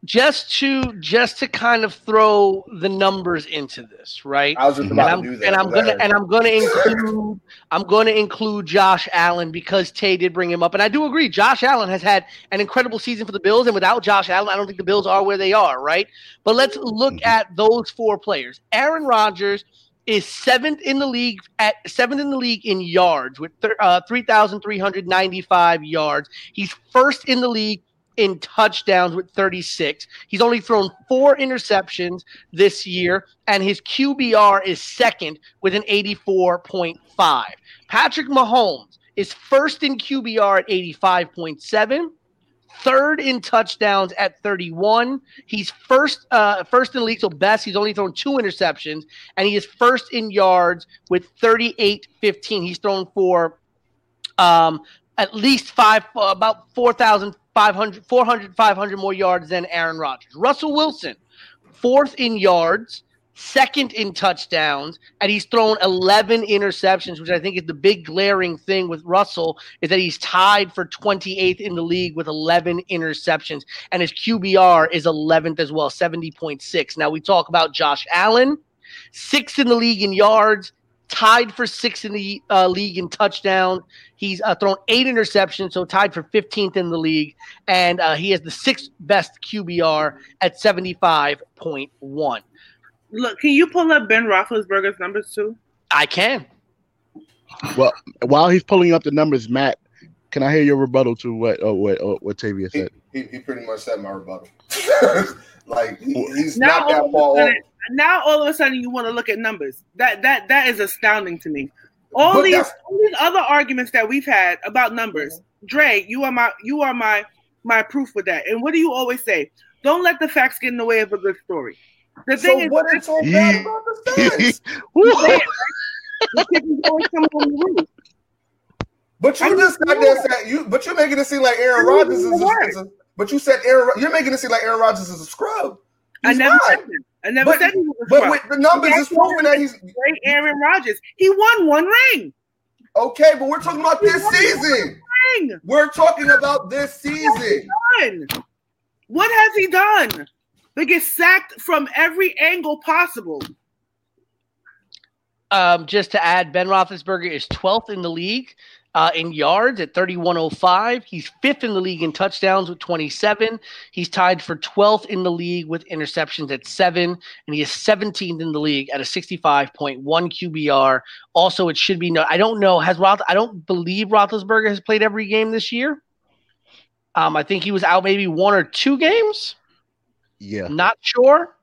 Just to just to kind of throw the numbers into this, right? I was just and about I'm to do that. and I'm gonna and I'm gonna include I'm gonna include Josh Allen because Tay did bring him up, and I do agree. Josh Allen has had an incredible season for the Bills, and without Josh Allen, I don't think the Bills are where they are, right? But let's look Mhm. at those four players. Aaron Rodgers is seventh in the league at seventh in the league in yards with thir- uh, 3,395 yards. He's first in the league in touchdowns with 36. He's only thrown four interceptions this year, and his QBR is second with an 84.5. Patrick Mahomes is first in QBR at 85.7. Third in touchdowns at 31. He's first uh, first in league, so best. He's only thrown two interceptions, and he is first in yards with 38-15. He's thrown for um, at least five, about 4,500, 400, 500 more yards than Aaron Rodgers. Russell Wilson, fourth in yards, second in touchdowns, and he's thrown 11 interceptions, which I think is the big glaring thing with Russell is that he's tied for 28th in the league with 11 interceptions, and his QBR is 11th as well, 70.6. Now we talk about Josh Allen, sixth in the league in yards, tied for sixth in the uh, league in touchdowns. He's uh, thrown eight interceptions, so tied for 15th in the league, and uh, he has the sixth best QBR at 75.1. Look, can you pull up Ben Roethlisberger's numbers too? I can. Well, while he's pulling up the numbers, Matt, can I hear your rebuttal to what oh, what uh, what Tavia said? he, he pretty much said my rebuttal. like he, he's Now not that all, far of a off. sudden, now all of a sudden you want to look at numbers. That that that is astounding to me. All But these, all these other arguments that we've had about numbers, Dre, you are my you are my my proof with that. And what do you always say? Don't let the facts get in the way of a good story. The thing So is, what is so bad about the stats? Woo! the chickens always come home to roost. But you I just got know there that. saying you, but you're making it seem like Aaron I Rodgers is, a, is a. But you said Aaron. You're making it seem like Aaron Rodgers is a scrub. I never not. said that. I never But- said he was a But scrub. with the numbers, That's it's proving that he's Great Aaron Rodgers. He won one ring. okay. But we're talking about this season. Ring. We're talking about this season. done? What has he done? They get sacked from every angle possible. Um, just to add, Ben Roethlisberger is 12th in the league uh, in yards at 3105. He's fifth in the league in touchdowns with 27. He's tied for 12th in the league with interceptions at seven, and he is 17th in the league at a 65.1 QBR. Also, it should be no. I don't know. Has Roth? I don't believe Roethlisberger has played every game this year. Um, I think he was out maybe one or two games. Yeah, Not sure.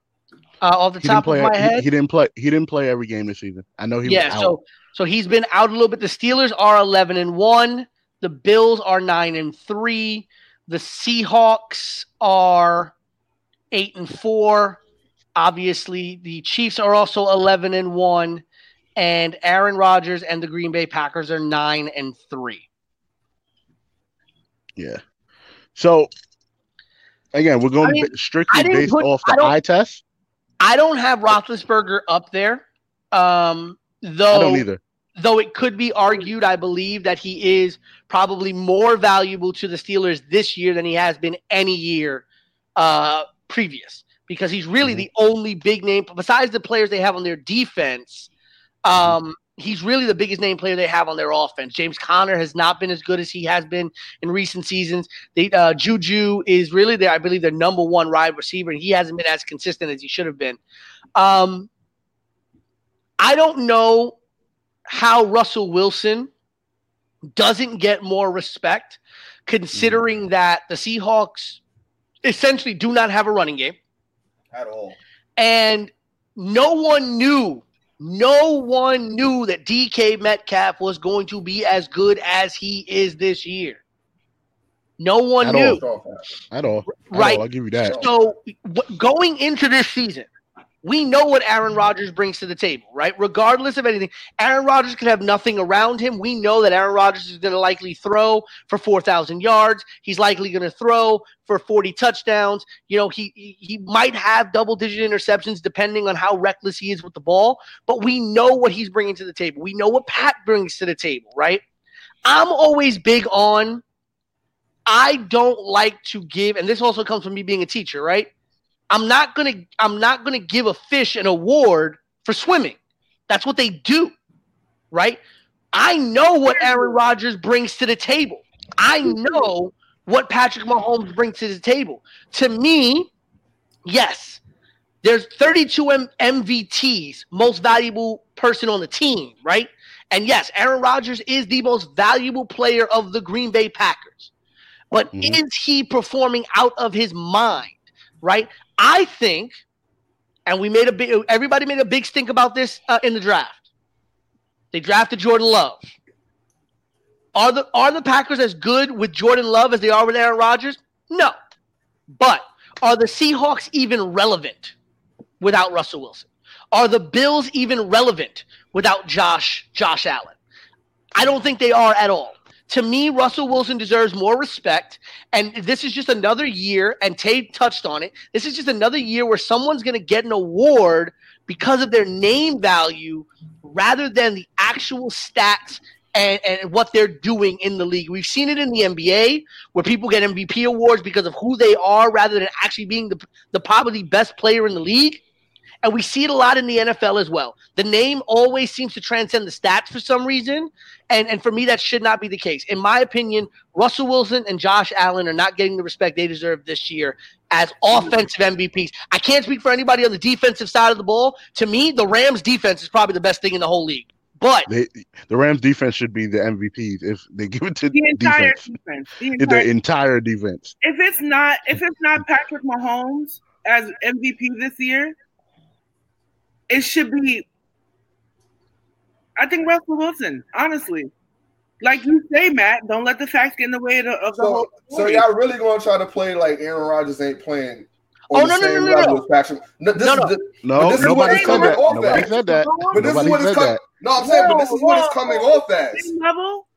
Uh, off the he top play. of my he- head, He, didn't play. He didn't play every game this season. I know he yeah, was out. so so he's been out a little bit. The Steelers are eleven and one. The Bills are nine and three. The Seahawks are eight and four. Obviously, the Chiefs are also eleven and one, and Aaron Rodgers and the Green Bay Packers are nine and three. yeah. So again, we're going I mean, strictly based put- off the eye test. I don't have Roethlisberger up there, um, though. I don't either. though it could be argued, I believe that he is probably more valuable to the Steelers this year than he has been any year uh, previous because he's really Mhm. the only big name besides the players they have on their defense. Um, he's really the biggest name player they have on their offense. James Conner has not been as good as he has been in recent seasons. They, uh, Juju is really their, I believe, their number one wide receiver, and he hasn't been as consistent as he should have been. Um, I don't know how Russell Wilson doesn't get more respect, considering that the Seahawks essentially do not have a running game At all. and no one knew no one knew that DK Metcalf was going to be as good as he is this year. No one At knew. all. At all. At Right. all, I'll give you that. So w- going into this season, we know what Aaron Rodgers brings to the table, right? Regardless of anything, Aaron Rodgers could have nothing around him. We know that Aaron Rodgers is going to likely throw for 4,000 yards. He's likely going to throw for 40 touchdowns. You know, he he might have double digit interceptions depending on how reckless he is with the ball, but we know what he's bringing to the table. We know what Pat brings to the table, right? I'm always big on I don't like to give and this also comes from me being a teacher, right? I'm not gonna I'm not gonna give a fish an award for swimming. That's what they do, right? I know what Aaron Rodgers brings to the table. I know what Patrick Mahomes brings to the table. To me, yes, there's 32 M- MVTs, most valuable person on the team, right? And yes, Aaron Rodgers is the most valuable player of the Green Bay Packers. But Mhm. is he performing out of his mind, right? I think, and we made a big, everybody made a big stink about this uh, in the draft. They drafted Jordan Love. Are the are the Packers as good with Jordan Love as they are with Aaron Rodgers? No. But are the Seahawks even relevant without Russell Wilson? Are the Bills even relevant without Josh Josh Allen? I don't think they are at all. To me, Russell Wilson deserves more respect. And this is just another year, and Tate touched on it. This is just another year where someone's going to get an award because of their name value rather than the actual stats and, and what they're doing in the league. We've seen it in the NBA where people get MVP awards because of who they are rather than actually being the, the probably best player in the league. And we see it a lot in the NFL as well. The name always seems to transcend the stats for some reason. And, and for me, that should not be the case. In my opinion, Russell Wilson and Josh Allen are not getting the respect they deserve this year as offensive MVPs. I can't speak for anybody on the defensive side of the ball. To me, the Rams defense is probably the best thing in the whole league. But They, the Rams defense should be the MVPs if they give it to The entire defense. defense. The The entire, entire defense. if it's not if it's not Patrick Mahomes as MVP this year, it should be. I think Russell Wilson. Honestly, like you say, Matt, don't let the facts get in the way of the, of the So, whole. so y'all really gonna try to play like Aaron Rodgers ain't playing? Oh, on the no, no, same no, no, level no. as Patrick. No, this No, is no. the- No, But this is nobody what said coming that. off Nobody as. said that. but this is Nobody what it's said coming. that. No, I'm saying, but this is what it's Whoa, coming whoa. off as. same level,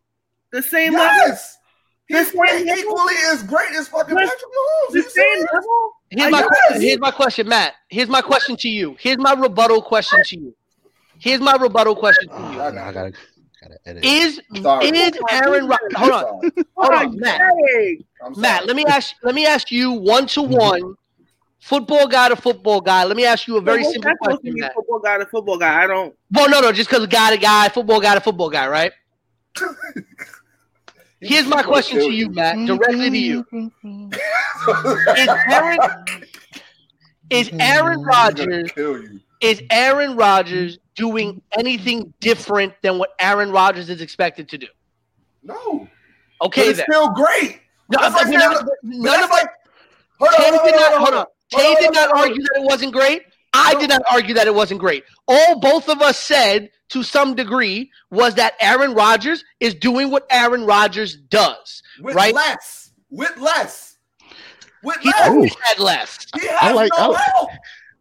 the same level, Yes, The he's same playing equally as great as fucking The- Patrick Mahomes. the same level. here's my, Yes. here's my question, Matt. Here's my question to you. Here's my rebuttal question to you. Here's my rebuttal question to you. no, I gotta, gotta edit. Is Sorry. is Aaron Rod- hold on hold on Matt Hey, I'm sorry. Matt let me ask let me ask you one to one football guy to football guy let me ask you a very what's simple that supposed to question Matt. football guy to football guy. I don't. well no no just because a guy to guy football guy to football guy right here's my question to you Matt directly to you is Aaron is Aaron Rodgers is Aaron Rodgers doing anything different than what Aaron Rodgers is expected to do No, okay it's then still great. no, That's like none, of like, hold on, hold on, did not hold on. Tay did not hold on, hold argue that it wasn't great. I did not argue that it wasn't great. All both of us said to some degree was that Aaron Rodgers is doing what Aaron Rodgers does. with right? less, with less, with He less. always had less. He has like- no I- help.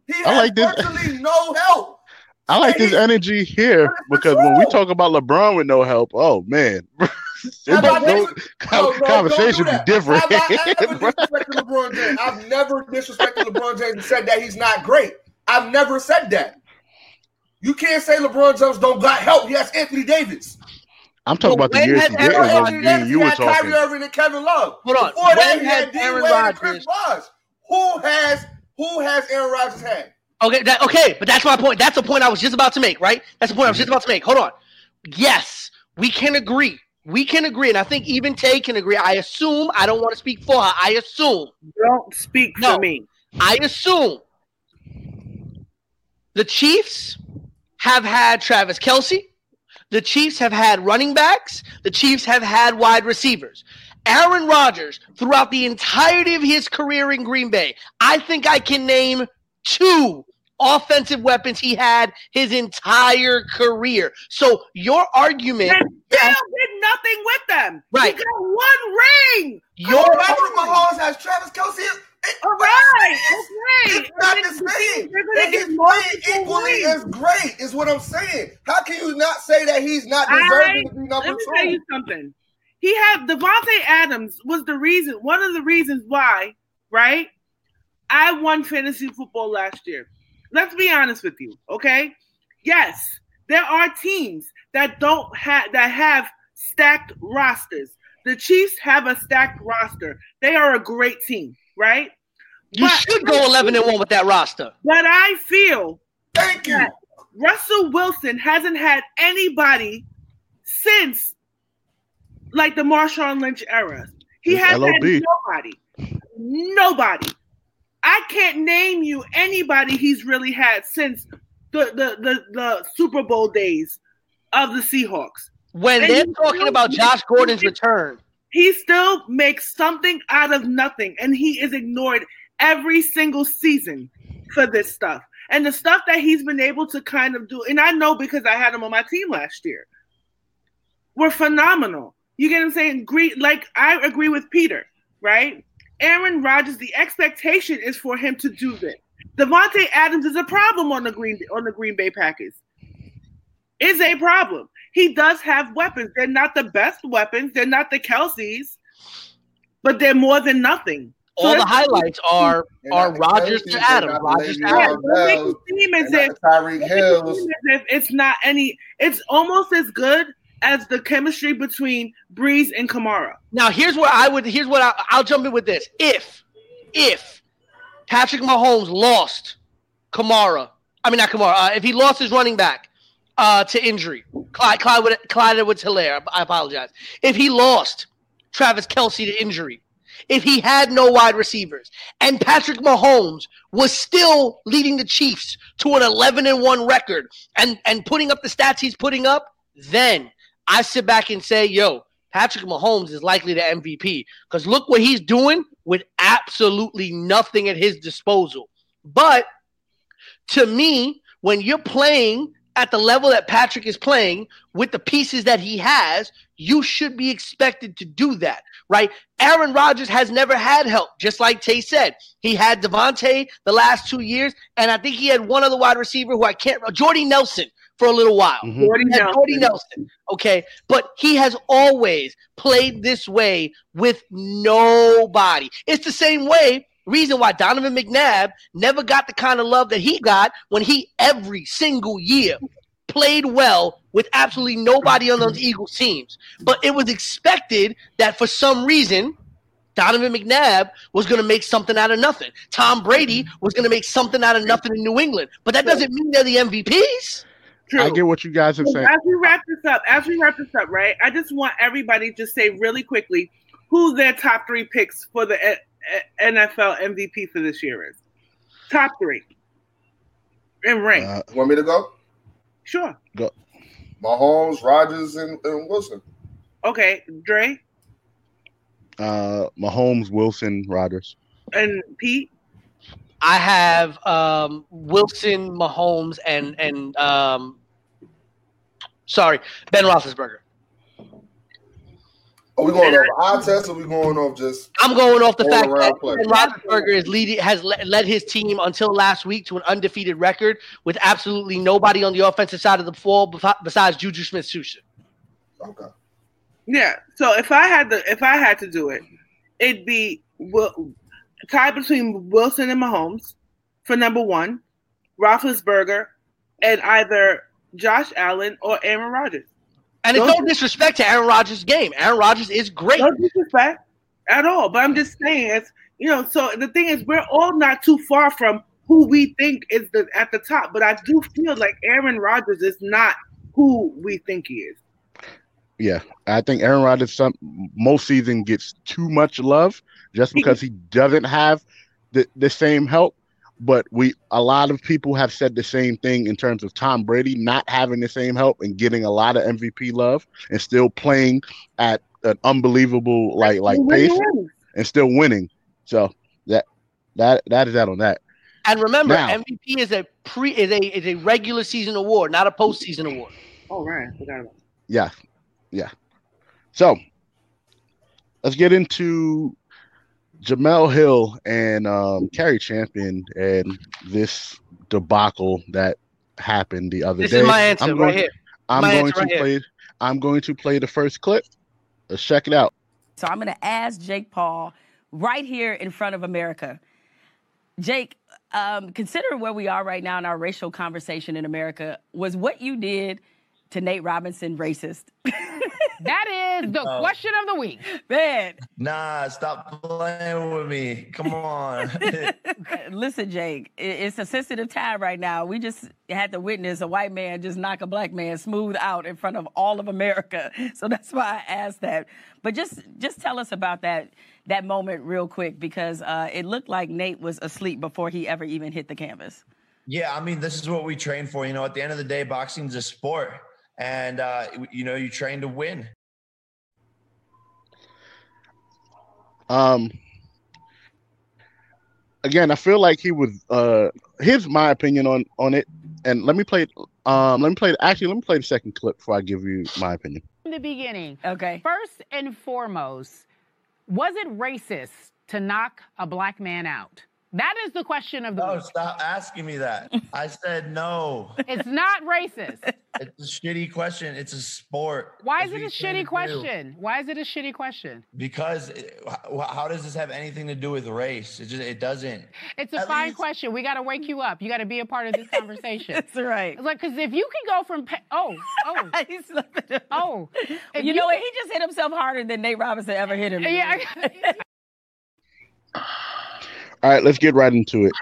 He has I like this- virtually no help. I like this energy here because when we talk about LeBron with no help, oh man, Have It'd I be no- No, no, conversation don't do be that. different. Have I ever disrespected LeBron James? I've never disrespected LeBron James and said that he's not great. I've never said that. You can't say LeBron James don't got help. He has Anthony Davis. I'm talking Well, about the years has he Aaron Rodgers- Anthony Davis, you he were had talking. Kyrie Irving and Kevin Love. Hold on. Before that, When he has had Aaron Wade and Chris Rodgers- who has who has Aaron Rodgers had? Okay, that, okay, but that's my point. That's the point I was just about to make, right? That's the point I was just mm-hmm. about to make. Hold on. Yes, we can agree. We can agree, and I think even Tay can agree. I assume I don't want to speak for her. I assume. Don't speak No. for me. I assume the Chiefs have had Travis Kelce. The Chiefs have had running backs. The Chiefs have had wide receivers. Aaron Rodgers, throughout the entirety of his career in Green Bay, I think I can name two offensive weapons he had his entire career. So your argument, And still did nothing with them. Right. He got one ring. your Patrick Mahomes has Travis Kelce. All right. Okay. It's not the same. They're gonna get he's equally as great, is what I'm saying. How can you not say that he's not I- deserving to be number Let me tell you something. He had Davante Adams was the reason, one of the reasons why, right? I won fantasy football last year. Let's be honest with you, okay? Yes, there are teams that don't have that have stacked rosters. The Chiefs have a stacked roster. They are a great team, right? You But- should go 11 and 1 with that roster. But I feel Thank you. that Russell Wilson hasn't had anybody since like the Marshawn Lynch era. He has had nobody. Nobody. I can't name you anybody he's really had since the the the, the Super Bowl days of the Seahawks. When And they're talking about Josh Gordon's return, He still makes something out of nothing, and he is ignored every single season for this stuff. And the stuff that he's been able to kind of do, and I know because I had him on my team last year, were phenomenal. You get what I'm saying? Agree, like I agree with Peter, right? Aaron Rodgers, the expectation is for him to do this. Davante Adams is a problem on the Green on the Green Bay Packers. Is a problem. He does have weapons. They're not the best weapons. They're not the Kelces, but they're more than nothing. So all the highlights are are not the Rodgers to and Adams. not the Rodgers to Adams. don't make Bells, it seem as if the Tyreek Make it Hills. seem as if it's not any. It's almost as good as the chemistry between Brees and Kamara. Now here's what I would here's what I, I'll jump in with this. If if Patrick Mahomes lost Kamara, I mean not Kamara, uh, if he lost his running back uh, to injury, Clyde Clyde, Wood- Clyde Edwards Helaire, I apologize. If he lost Travis Kelce to injury, if he had no wide receivers, and Patrick Mahomes was still leading the Chiefs to an 11 and 1 record. And and putting up the stats he's putting up, then I sit back and say, yo, Patrick Mahomes is likely the MVP because look what he's doing with absolutely nothing at his disposal. But to me, when you're playing at the level that Patrick is playing with the pieces that he has, you should be expected to do that, right? Aaron Rodgers has never had help, just like Tay said. He had Davante the last two years, and I think he had one other wide receiver who I can't, Jordy Nelson for a little while. Mhm. Jordy Nelson. Jordy Nelson. Okay. But he has always played this way with nobody. It's the same way. Reason why Donovan McNabb never got the kind of love that he got when he every single year played well with absolutely nobody on those Eagles teams. But it was expected that for some reason, Donovan McNabb was going to make something out of nothing. Tom Brady was going to make something out of nothing in New England. But that doesn't mean they're the MVPs. True. I get what you guys are saying. as we wrap this up, as we wrap this up, right? I just want everybody to say really quickly who their top three picks for the eh, eh, NFL MVP for this year is. Top three. In rank. Uh, Want me to go? Sure. Go. Mahomes, Rodgers, and, and Wilson. Okay. Dre uh, Mahomes, Wilson, Rodgers. and Pete. I have um, Wilson, Mahomes, and and um, sorry, Ben Roethlisberger. Are we going off eye test or are we going off just I'm going off the All fact around that play. Ben Roethlisberger is leading has led his team until last week to an undefeated record with absolutely nobody on the offensive side of the ball besides Juju Smith-Schuster. okay? Yeah. So if I had to if I had to do it, it'd be Will, tied between Wilson and Mahomes for number one, Roethlisberger, and either Josh Allen or Aaron Rodgers. And it's no disrespect to Aaron Rodgers' game. Aaron Rodgers is great. No disrespect at all, but I'm just saying, it's You know, so the thing is, we're all not too far from who we think is the at the top, but I do feel like Aaron Rodgers is not who we think he is. Yeah, I think Aaron Rodgers some most season gets too much love just because he doesn't have the, the same help. But we a lot of people have said the same thing in terms of Tom Brady not having the same help and getting a lot of MVP love and still playing at an unbelievable like like pace and still winning. So that that that is that on that. And remember, Now- MVP is a pre is a is a regular season award, not a postseason award. Oh right, I forgot about. Yeah, yeah. So let's get into Jemele Hill and um, Cari Champion and this debacle that happened the other This day. is my answer I'm right going, here. I'm My going to right here. play. I'm going to play the first clip. Let's check it out. So I'm going to ask Jake Paul right here in front of America. Jake, um, considering where we are right now in our racial conversation in America, was what you did to Nate Robinson racist? That is the Oh. question of the week. Man, Nah, stop playing with me. Come on. listen, Jake, it's a sensitive time right now. We just had to witness a white man just knock a black man smooth out in front of all of America. So that's why I asked that. But just just tell us about that that moment real quick because uh, it looked like Nate was asleep before he ever even hit the canvas. yeah, I mean, this is what we train for. You know, at the end of the day, boxing's a sport, and uh, you know, you train to win. Um, again, I feel like he was. Uh, here's my opinion on on it, and let me play. Um, let me play. Actually, let me play the second clip before I give you my opinion. In the beginning, Okay. first and foremost, was it racist to knock a black man out? That is the question of the No, week. stop asking me that. I said no. It's not racist. It's a shitty question. It's a sport. Why is it a shitty to do. question? Why is it a shitty question? Because it- how how does this have anything to do with race? It just it doesn't. It's a At fine least- question. We got to wake you up. You got to be a part of this conversation. That's right. Like, because if you can go from pa- oh oh He's laughing. oh, if you know what? He just hit himself harder than Nate Robinson ever hit him. yeah, All right, let's get right into it.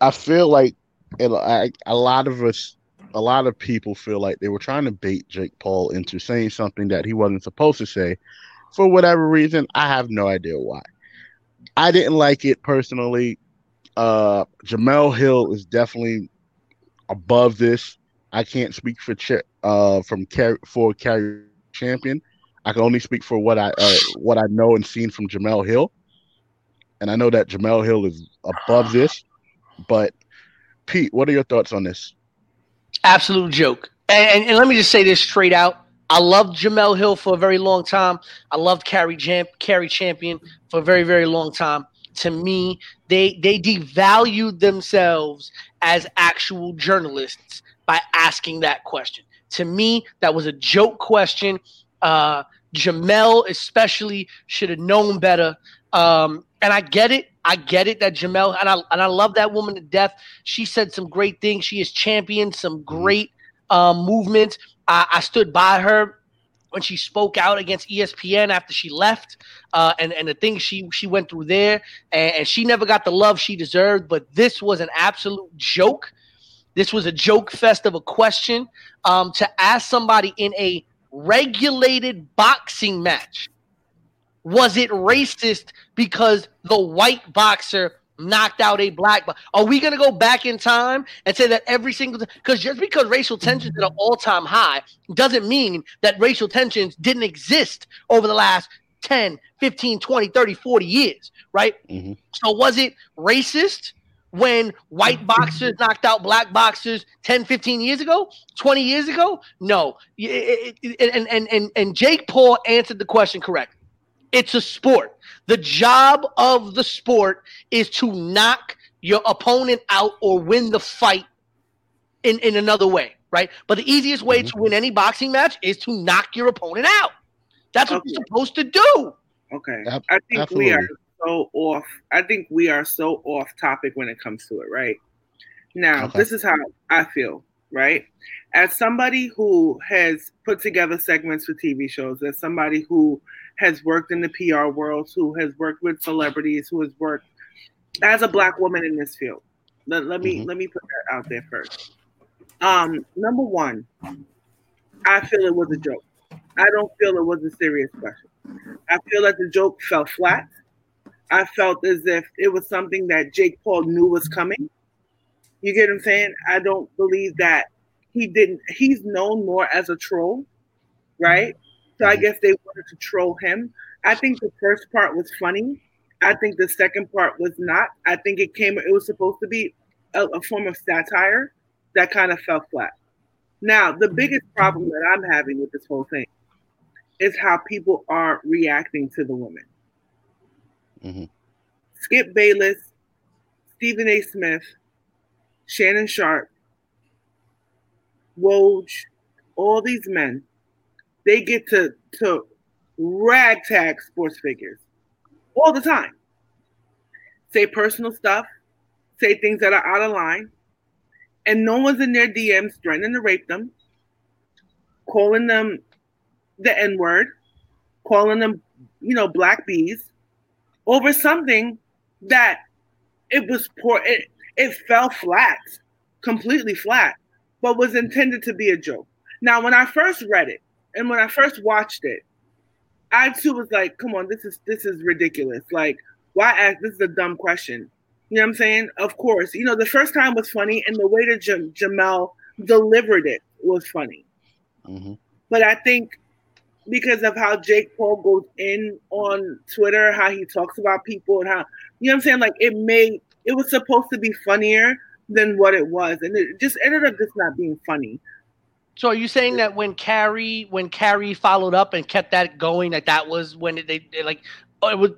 I feel like a lot of us, a lot of people feel like they were trying to bait Jake Paul into saying something that he wasn't supposed to say for whatever reason. I have no idea why. I didn't like it personally. Uh, Jemele Hill is definitely above this. I can't speak for Ch- uh from Car- for Cari Champion. I can only speak for what I uh, what I know and seen from Jemele Hill, and I know that Jemele Hill is above this. But Pete, what are your thoughts on this? Absolute joke. And, and, and let me just say this straight out. I loved Jemele Hill for a very long time. I loved Cari Jam- Cari Champion for a very, very long time. To me, they they devalued themselves as actual journalists by asking that question. To me, that was a joke question. Uh, Jemele especially should have known better. Um, and I get it. I get it that Jemele and I and I love that woman to death. She said some great things. She has championed some great um, movements. I, I stood by her when she spoke out against ESPN after she left, uh, and and the things she she went through there, and, and she never got the love she deserved. But this was an absolute joke. This was a joke fest of a question um, to ask somebody in a regulated boxing match. Was it racist because the white boxer knocked out a black boxer? Are we going to go back in time and say that every single because just because racial tensions are at an all-time high doesn't mean that racial tensions didn't exist over the last 10, 15, 20, 30, 40 years, right? Mhm. So was it racist when white boxers knocked out black boxers 10, 15 years ago, 20 years ago? No. Y- it- it- And, and, and, and Jake Paul answered the question correct. It's a sport. The job of the sport is to knock your opponent out or win the fight in, in another way, right? But the easiest way to mm-hmm. win any boxing match is to knock your opponent out. That's what you're supposed to do. Okay. Ab- I think we are so off. I think we are so off topic when it comes to it, right? Now, Okay. this is how I feel, right? As somebody who has put together segments for TV shows, as somebody who has worked in the PR world, who has worked with celebrities, who has worked as a black woman in this field. Let, let me Mhm. let me put that out there first. Um, number one, I feel it was a joke. I don't feel it was a serious question. I feel that the joke fell flat. I felt as if it was something that Jake Paul knew was coming. You get what I'm saying? I don't believe that he didn't. He's known more as a troll, right? So I guess they wanted to troll him. I think the first part was funny. I think the second part was not. I think it came. It was supposed to be a, a form of satire that kind of fell flat. Now, the biggest problem that I'm having with this whole thing is how people are reacting to the women. Mhm. Skip Bayless, Stephen A. Smith, Shannon Sharpe, Woj, all these men, they get to to ragtag sports figures all the time. Say personal stuff, say things that are out of line, and no one's in their DMs threatening to rape them, calling them the N word, calling them, you know, black bees, over something that it was poor. It, it fell flat, completely flat, but was intended to be a joke. Now, when I first read it and when I first watched it, I too was like, "Come on, this is this is ridiculous. Like, why ask? This is a dumb question." You know what I'm saying? Of course, you know the first time was funny, and the way that Jam- Jemele delivered it was funny. Mhm. But I think because of how Jake Paul goes in on Twitter, how he talks about people, and how you know what I'm saying, like it made it was supposed to be funnier than what it was, and it just ended up just not being funny. So are you saying that when Cari when Cari followed up and kept that going, that that was when it, they, they like oh, it was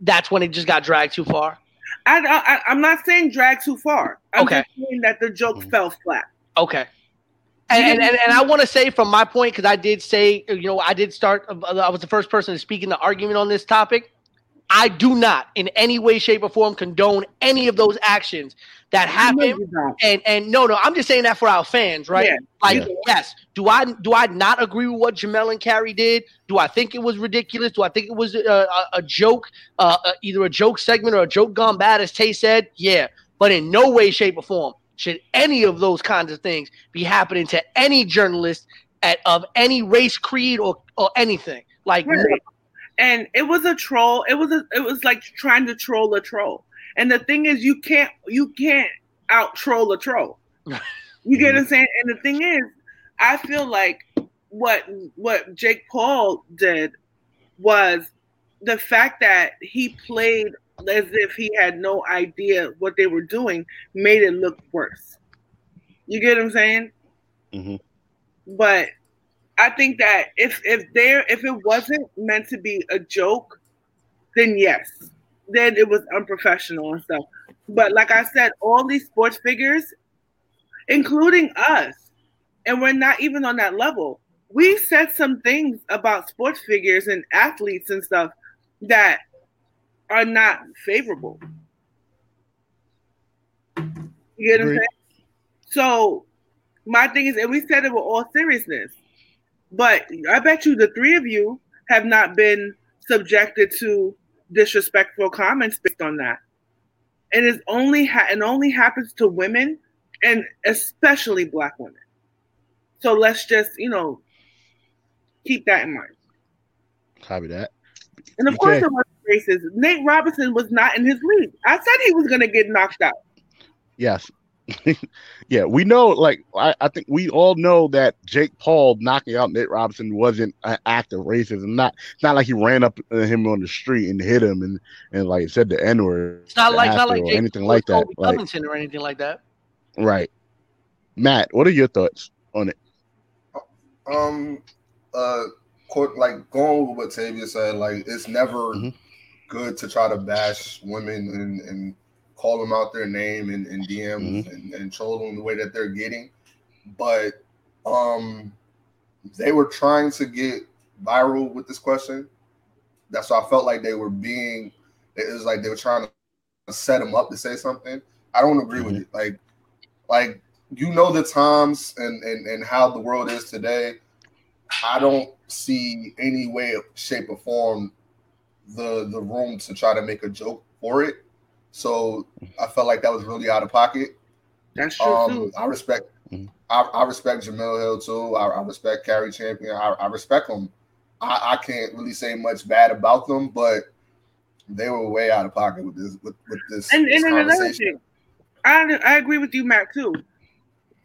that's when it just got dragged too far? I, I I'm not saying drag too far. I'm Okay. just saying that the joke Mhm. fell flat. Okay. And, and, and, and I want to say from my point, because I did say, you know, I did start, I was the first person to speak in the argument on this topic. I do not in any way, shape, or form condone any of those actions that No, happen. And and no, no, I'm just saying that for our fans, right? Yeah. Like, Yeah. yes, do I do I not agree with what Jemele and Cari did? Do I think it was ridiculous? Do I think it was a, a, a joke, uh, uh, either a joke segment or a joke gone bad, as Tay said? Yeah, but in no way, shape, or form should any of those kinds of things be happening to any journalist at of any race, creed, or or anything. Like, Right. And it was a troll. It was a, it was like trying to troll a troll. And the thing is, you can't you can't out troll a troll. You get what I'm saying? And the thing is, I feel like what what Jake Paul did was the fact that he played as if he had no idea what they were doing made it look worse. You get what I'm saying? Mhm. But I think that if if there if it wasn't meant to be a joke, then yes, then it was unprofessional and stuff. But like I said, all these sports figures, including us, and we're not even on that level. We said some things about sports figures and athletes and stuff that are not favorable. You get what I'm saying? So my thing is, and we said it with all seriousness, but I bet you the three of you have not been subjected to disrespectful comments based on that. And it's only ha- it only happens to women and especially black women. So let's just, you know, keep that in mind. Copy that. And of course, it was racist. Nate Robinson was not in his league. I said he was going to get knocked out. Yes. yeah, we know. Like, I, I think we all know that Jake Paul knocking out Nate Robinson wasn't an act of racism. Not, it's not like he ran up to him on the street and hit him and and like said the N word it's not like not like or Jake anything Paul like that. Colby Like, Covington or anything like that. right. Matt, what are your thoughts on it? Um, uh, court, like going with what Tavia said, like it's never Mhm. good to try to bash women and, and call them out their name and, and DMs and, and troll them the way that they're getting. But um, they were trying to get viral with this question. That's why I felt like they were being. It was like they were trying to set them up to say something. I don't agree with it. Like, like you know the times and and and how the world is today. I don't see any way, shape, or form the the room to try to make a joke for it. So I felt like that was really out of pocket. That's true Um, too. I respect, Mhm. I, I respect Jemele Hill too. I, I respect Cari Champion. I, I respect them. I, I can't really say much bad about them, but they were way out of pocket with this with, with this, And, this and then another conversation. thing, I I agree with you, Matt, too.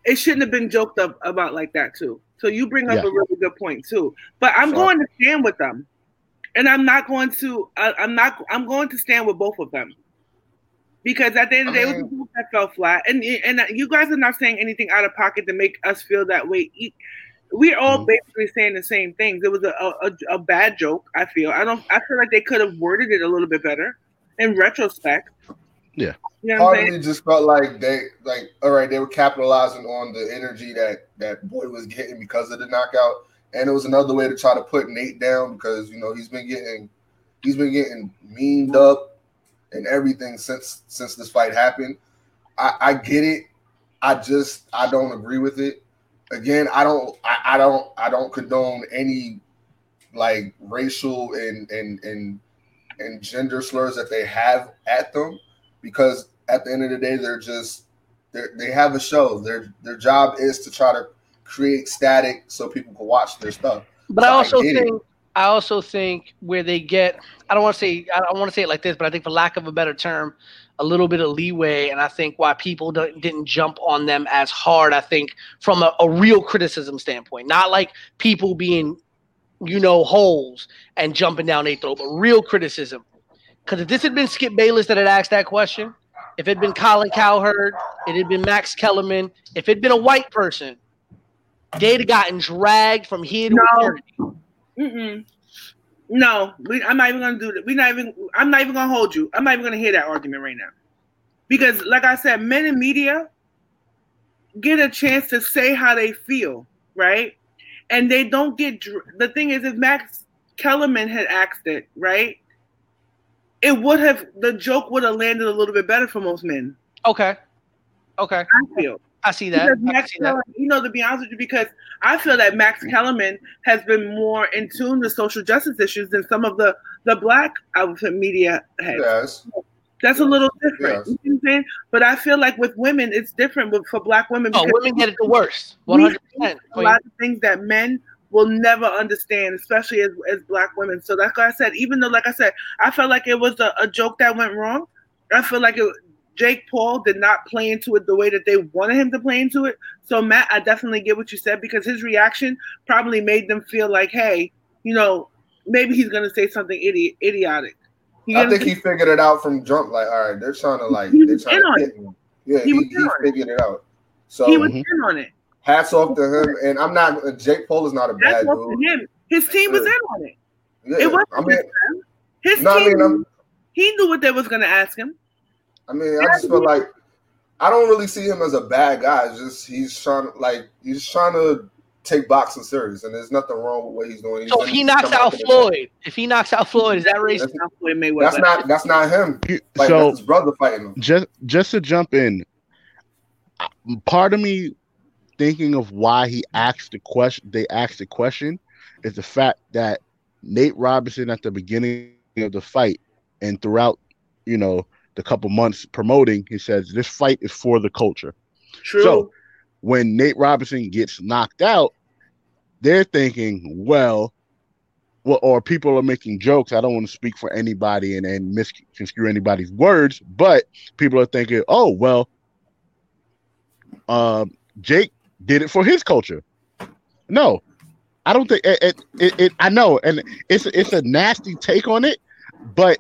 It shouldn't have been joked up about like that too. So you bring up Yeah. a really good point too. But I'm Sure. going to stand with them, and I'm not going to. I, I'm not. I'm going to stand with both of them. Because at the end of the day, it was that fell flat, and and you guys are not saying anything out of pocket to make us feel that way. We're all Mhm. basically saying the same things. It was a, a, a, bad joke. I feel. I don't. I feel like they could have worded it a little bit better in retrospect. Yeah. You know Part of me just felt like they like all right, they were capitalizing on the energy that that boy was getting because of the knockout, and it was another way to try to put Nate down because you know he's been getting he's been getting meaned up and everything since since this fight happened. I, I get it. I just I don't agree with it. Again, I don't I, I don't I don't condone any like racial and and and and gender slurs that they have at them because at the end of the day they're just they they have a show. Their their job is to try to create static so people can watch their stuff. But I So I also think. it. I also think where they get I don't want to say I don't want to say it like this, but I think for lack of a better term, a little bit of leeway, and I think why people don't, didn't jump on them as hard. I think from a, a real criticism standpoint, not like people being you know holes and jumping down a throat, but real criticism. Because if this had been Skip Bayless that had asked that question, if it had been Colin Cowherd, it had been Max Kellerman, if it had been a white person, they'd have gotten dragged from here to No. eternity. Mm-mm. No, we, I'm not even gonna do that. We're not even. I'm not even gonna hold you. I'm not even gonna hear that argument right now, because, like I said, men in media get a chance to say how they feel, right? And they don't get. dr- The thing is, if Max Kellerman had asked it, right, it would have. The joke would have landed a little bit better for most men. Okay. Okay. I feel. I see that. Because I Max see that. Kellerman, you know, to be honest with you, because I feel that Max mm-hmm. Kellerman has been more in tune to social justice issues than some of the the black outfit media heads. Yes. That's a little different. Yes. You know what I'm saying? But I feel like with women, it's different with, for black women Oh, women get it the worst. 100%. a lot of things that men will never understand, especially as, as black women. So that's why I said, even though, like I said, I felt like it was a, a joke that went wrong. I feel like it, Jake Paul did not play into it the way that they wanted him to play into it. So Matt, I definitely get what you said because his reaction probably made them feel like, hey, you know, maybe he's gonna say something idi- idiotic. You I think he figured it out from jump. Like, all right, they're trying to like He they're trying in to hit. Yeah, He he, he, on it. figured it out. So he was Mhm. in on it. hats off to him. And I'm not Jake Paul is not a That's bad dude. him. His team was in on it. Yeah, It wasn't I mean. His no, I team, mean, he knew what they was gonna ask him. I mean, I just feel like I don't really see him as a bad guy. It's just he's trying to like he's trying to take boxing serious, and there's nothing wrong with what he's doing. So if he knocks out to the- Floyd, if he knocks out Floyd, is that racist? That's, Not Floyd Mayweather. that's not that's not him. Like so that's his brother fighting him. just just to jump in, part of me thinking of why he asked the question, they asked the question, is the fact that Nate Robinson at the beginning of the fight and throughout, you know, the couple months promoting, he says this fight is for the culture. true. So when Nate Robinson gets knocked out, they're thinking, well, well, or people are making jokes. I don't want to speak for anybody and, and misconstrue anybody's words, but people are thinking, oh, well, um, Jake did it for his culture. No, I don't think it, it, it, it I know, and it's it's a nasty take on it, but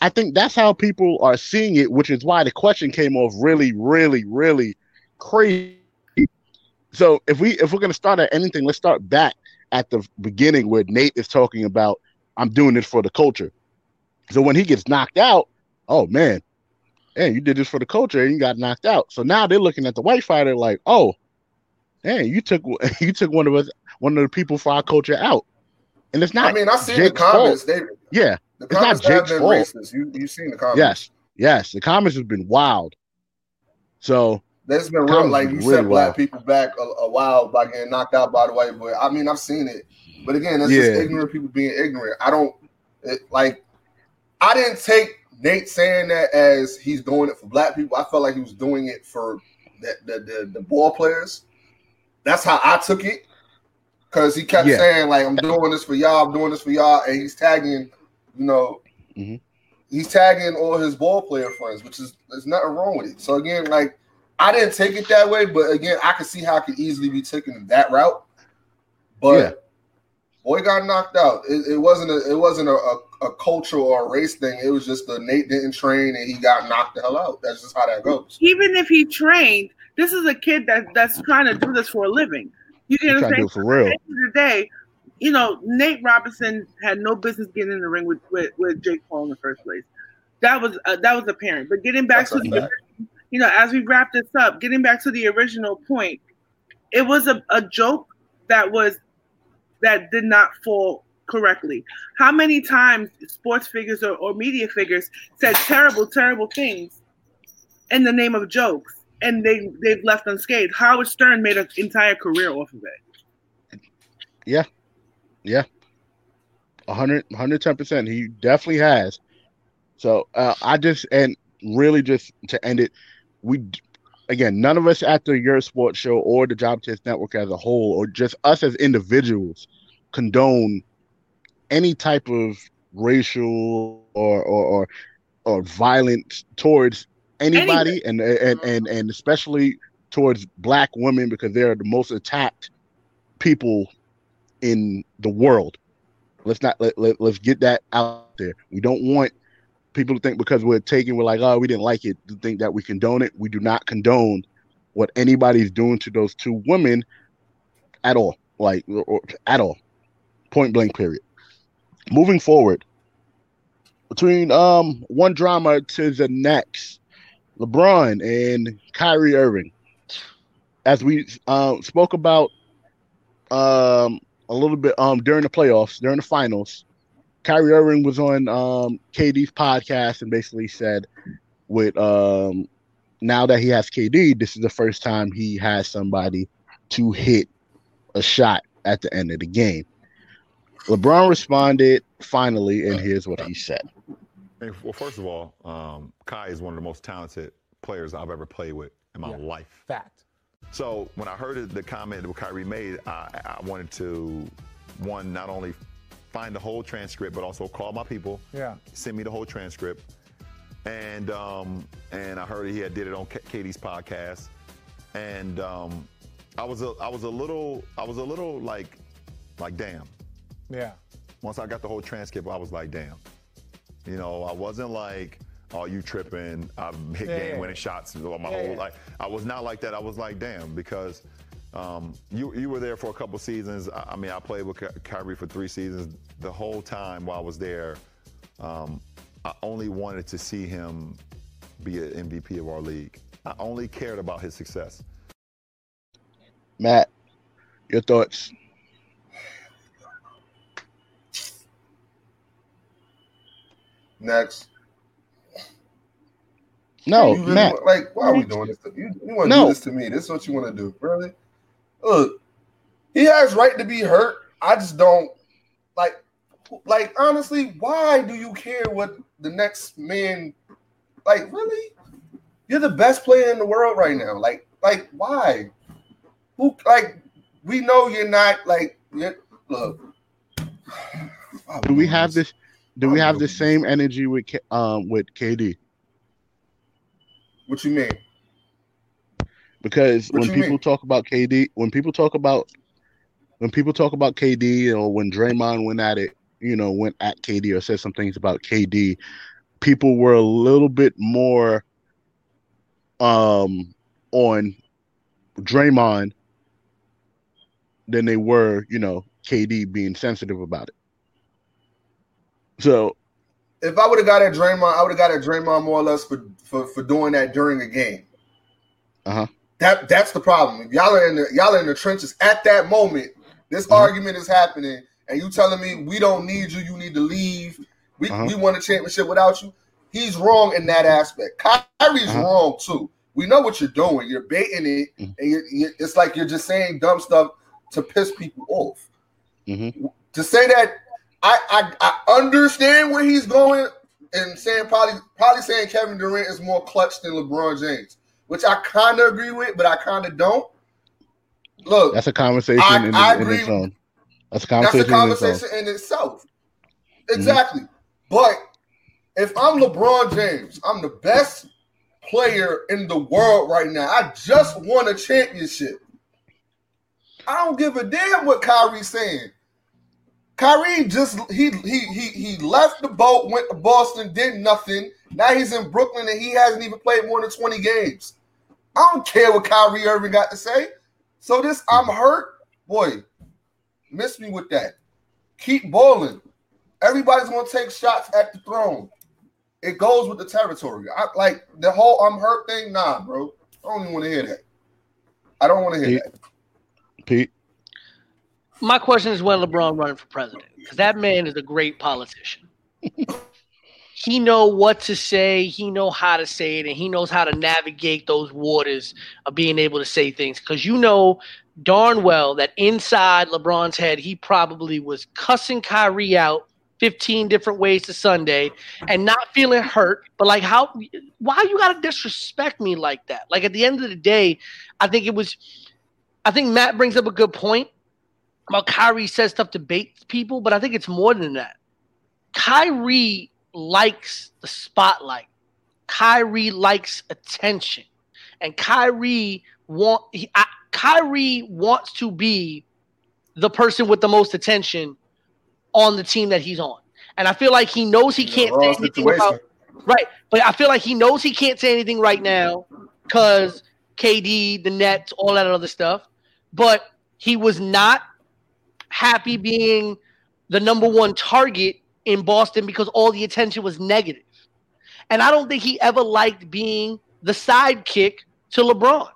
I think that's how people are seeing it, which is why the question came off really, really, really crazy. So if we if we're gonna start at anything, let's start back at the beginning where Nate is talking about I'm doing this for the culture. So when he gets knocked out, oh man, hey, you did this for the culture and you got knocked out. So now they're looking at the white fighter like, oh, hey, you took you took one of us one of the people for our culture out. And it's not I mean, I see the comments. They yeah, the It's not comments have Jake's been fault. racist. You you seen the comments? Yes, yes. The comments have been wild. So There's been real, like you really said, black wild. people back a, a while by getting knocked out by the white boy. I mean, I've seen it, but again, that's Yeah. just ignorant people being ignorant. I don't it, like. I didn't take Nate saying that as he's doing it for black people. I felt like he was doing it for the the, the, the ball players. That's how I took it. Cause he kept Yeah. saying like I'm doing this for y'all, I'm doing this for y'all, and he's tagging, you know, Mhm. he's tagging all his ball player friends, which is there's nothing wrong with it. So again, like I didn't take it that way, but again, I could see how I could easily be taken that route. But Yeah. boy got knocked out. It, it wasn't a it wasn't a, a, a cultural or a race thing. It was just the Nate didn't train and he got knocked the hell out. That's just how that goes. Even if he trained, this is a kid that that's trying to do this for a living. You He's get what I'm saying? do for real. At the end of the day, you know, Nate Robinson had no business getting in the ring with with, with Jake Paul in the first place. That was uh, that was apparent. But getting back That's to the, you know, as we wrap this up, getting back to the original point, it was a, a joke that was that did not fall correctly. How many times sports figures or, or media figures said terrible, terrible things in the name of jokes, and they they've left unscathed. Howard Stern made an entire career off of it. A hundred, hundred ten percent. He definitely has. So uh, I just and really just to end it, we again none of us at the Your Sports Show or the Job Test Network as a whole, or just us as individuals, condone any type of racial or or or, or violence towards anybody, and, and and and especially towards black women because they're the most attacked people in the world. Let's not let, let let's get that out there. We don't want people to think because we're taking we're like oh we didn't like it to think that we condone it. We do not condone what anybody's doing to those two women at all, like or, at all, point blank. Period. Moving forward, between um one drama to the next, LeBron and Kyrie Irving, as we uh, spoke about um a little bit um during the playoffs, during the finals. Kyrie Irving was on um KD's podcast and basically said with um now that he has KD, this is the first time he has somebody to hit a shot at the end of the game. LeBron responded finally, and here's what he said. Well, first of all, um, Kai is one of the most talented players I've ever played with in my life. Fact. So when I heard the comment that Kyrie made, I, I wanted to, one, not only find the whole transcript, but also call my people, Yeah. send me the whole transcript, and um, and I heard he had did it on KD's podcast, and um, I was a, I was a little I was a little like like damn. Yeah. Once I got the whole transcript, I was like damn. You know, I wasn't like, oh, you tripping. I've hit Yeah, game yeah. winning shots all my Yeah, whole yeah. life. I was not like that. I was like, damn, because um, you you were there for a couple seasons. I, I mean, I played with Ky- Kyrie for three seasons. The whole time while I was there, um, I only wanted to see him be an MVP of our league. I only cared about his success. Matt, your thoughts? Next. No, You really Matt. want- like, why are we doing this? To, you you want to No. do this to me? This is what you want to do, really? Look, he has right to be hurt. I just don't like, like honestly. Why do you care what the next man? Like, really? You're the best player in the world right now. Like, like why? Who? Like, we know you're not. Like, you're, look. Do we have this? Do we have the same energy with um with KD? What you mean? Because What when people mean? talk about KD, when people talk about when people talk about KD or when Draymond went at it, you know, went at KD or said some things about KD, people were a little bit more um on Draymond than they were, you know, KD being sensitive about it. So if I would have got at Draymond, I would have got at Draymond more or less for, for, for doing that during a game. Uh-huh. That that's the problem. Y'all are in the y'all are in the trenches at that moment. This Uh-huh. argument is happening, and you telling me we don't need you. You need to leave. We Uh-huh. we won a championship without you. He's wrong in that aspect. Kyrie's Uh-huh. wrong too. We know what you're doing. You're baiting it, Mhm. and you're, you it's like you're just saying dumb stuff to piss people off. Mhm. To say that I, I I understand where he's going and saying probably probably saying Kevin Durant is more clutch than LeBron James, which I kind of agree with, but I kind of don't. Look, That's a conversation I- in, I in agree. its own. That's a conversation, That's conversation. a in its conversation in itself. Exactly. Mm-hmm. But if I'm LeBron James, I'm the best player in the world right now. I just won a championship. I don't give a damn what Kyrie's saying. Kyrie just he he he he left the boat, went to Boston, did nothing. Now he's in Brooklyn and he hasn't even played more than 20 games. I don't care what Kyrie Irving got to say. So this I'm hurt, boy. Miss me with that. Keep balling. Everybody's gonna take shots at the throne. It goes with the territory. I like the whole I'm hurt thing. Nah, bro. I don't even want to hear that. I don't want to hear Pete? that. Pete. My question is when LeBron running for president because that man is a great politician. he know what to say, he know how to say it, and he knows how to navigate those waters of being able to say things. Because you know darn well that inside LeBron's head, he probably was cussing Kyrie out 15 different ways to Sunday and not feeling hurt, but like how why you gotta disrespect me like that? Like at the end of the day, I think it was I think Matt brings up a good point about Kyrie says stuff to bait people, but I think it's more than that. Kyrie likes the spotlight. Kyrie likes attention, and Kyrie want he, I, Kyrie wants to be the person with the most attention on the team that he's on. And I feel like he knows he can't say anything situation. about right, but I feel like he knows he can't say anything right now because KD, the Nets, all that other stuff. But he was not happy being the number one target in Boston because all the attention was negative. And I don't think he ever liked being the sidekick to LeBron.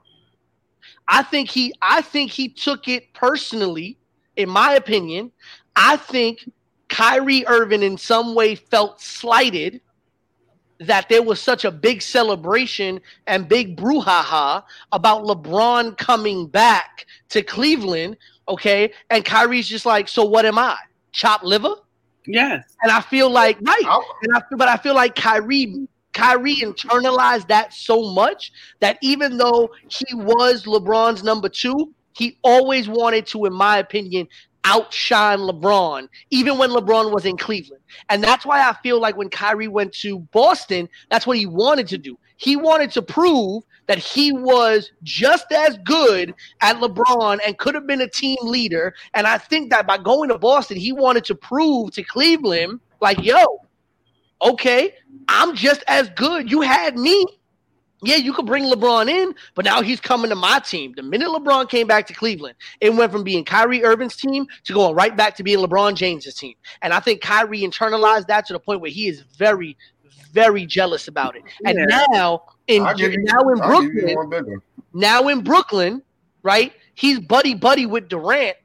I think he I think he took it personally, in my opinion. I think Kyrie Irving in some way felt slighted that there was such a big celebration and big brouhaha about LeBron coming back to Cleveland, okay? And Kyrie's just like, so what am I? Chop liver? Yes. And I feel like right, I- and I feel, but I feel like Kyrie, Kyrie internalized that so much that even though he was LeBron's number two, he always wanted to, in my opinion, outshine LeBron, even when LeBron was in Cleveland. And that's why I feel like when Kyrie went to Boston, that's what he wanted to do. He wanted to prove that he was just as good at LeBron and could have been a team leader. And I think that by going to Boston, he wanted to prove to Cleveland, like, yo, okay, I'm just as good. You had me. Yeah, you could bring LeBron in, but now he's coming to my team. The minute LeBron came back to Cleveland, it went from being Kyrie Irving's team to going right back to being LeBron James's team. And I think Kyrie internalized that to the point where he is very, very jealous about it. And Yeah. now in I'll you- now in I'll give you Brooklyn, now in Brooklyn, right? He's buddy buddy with Durant.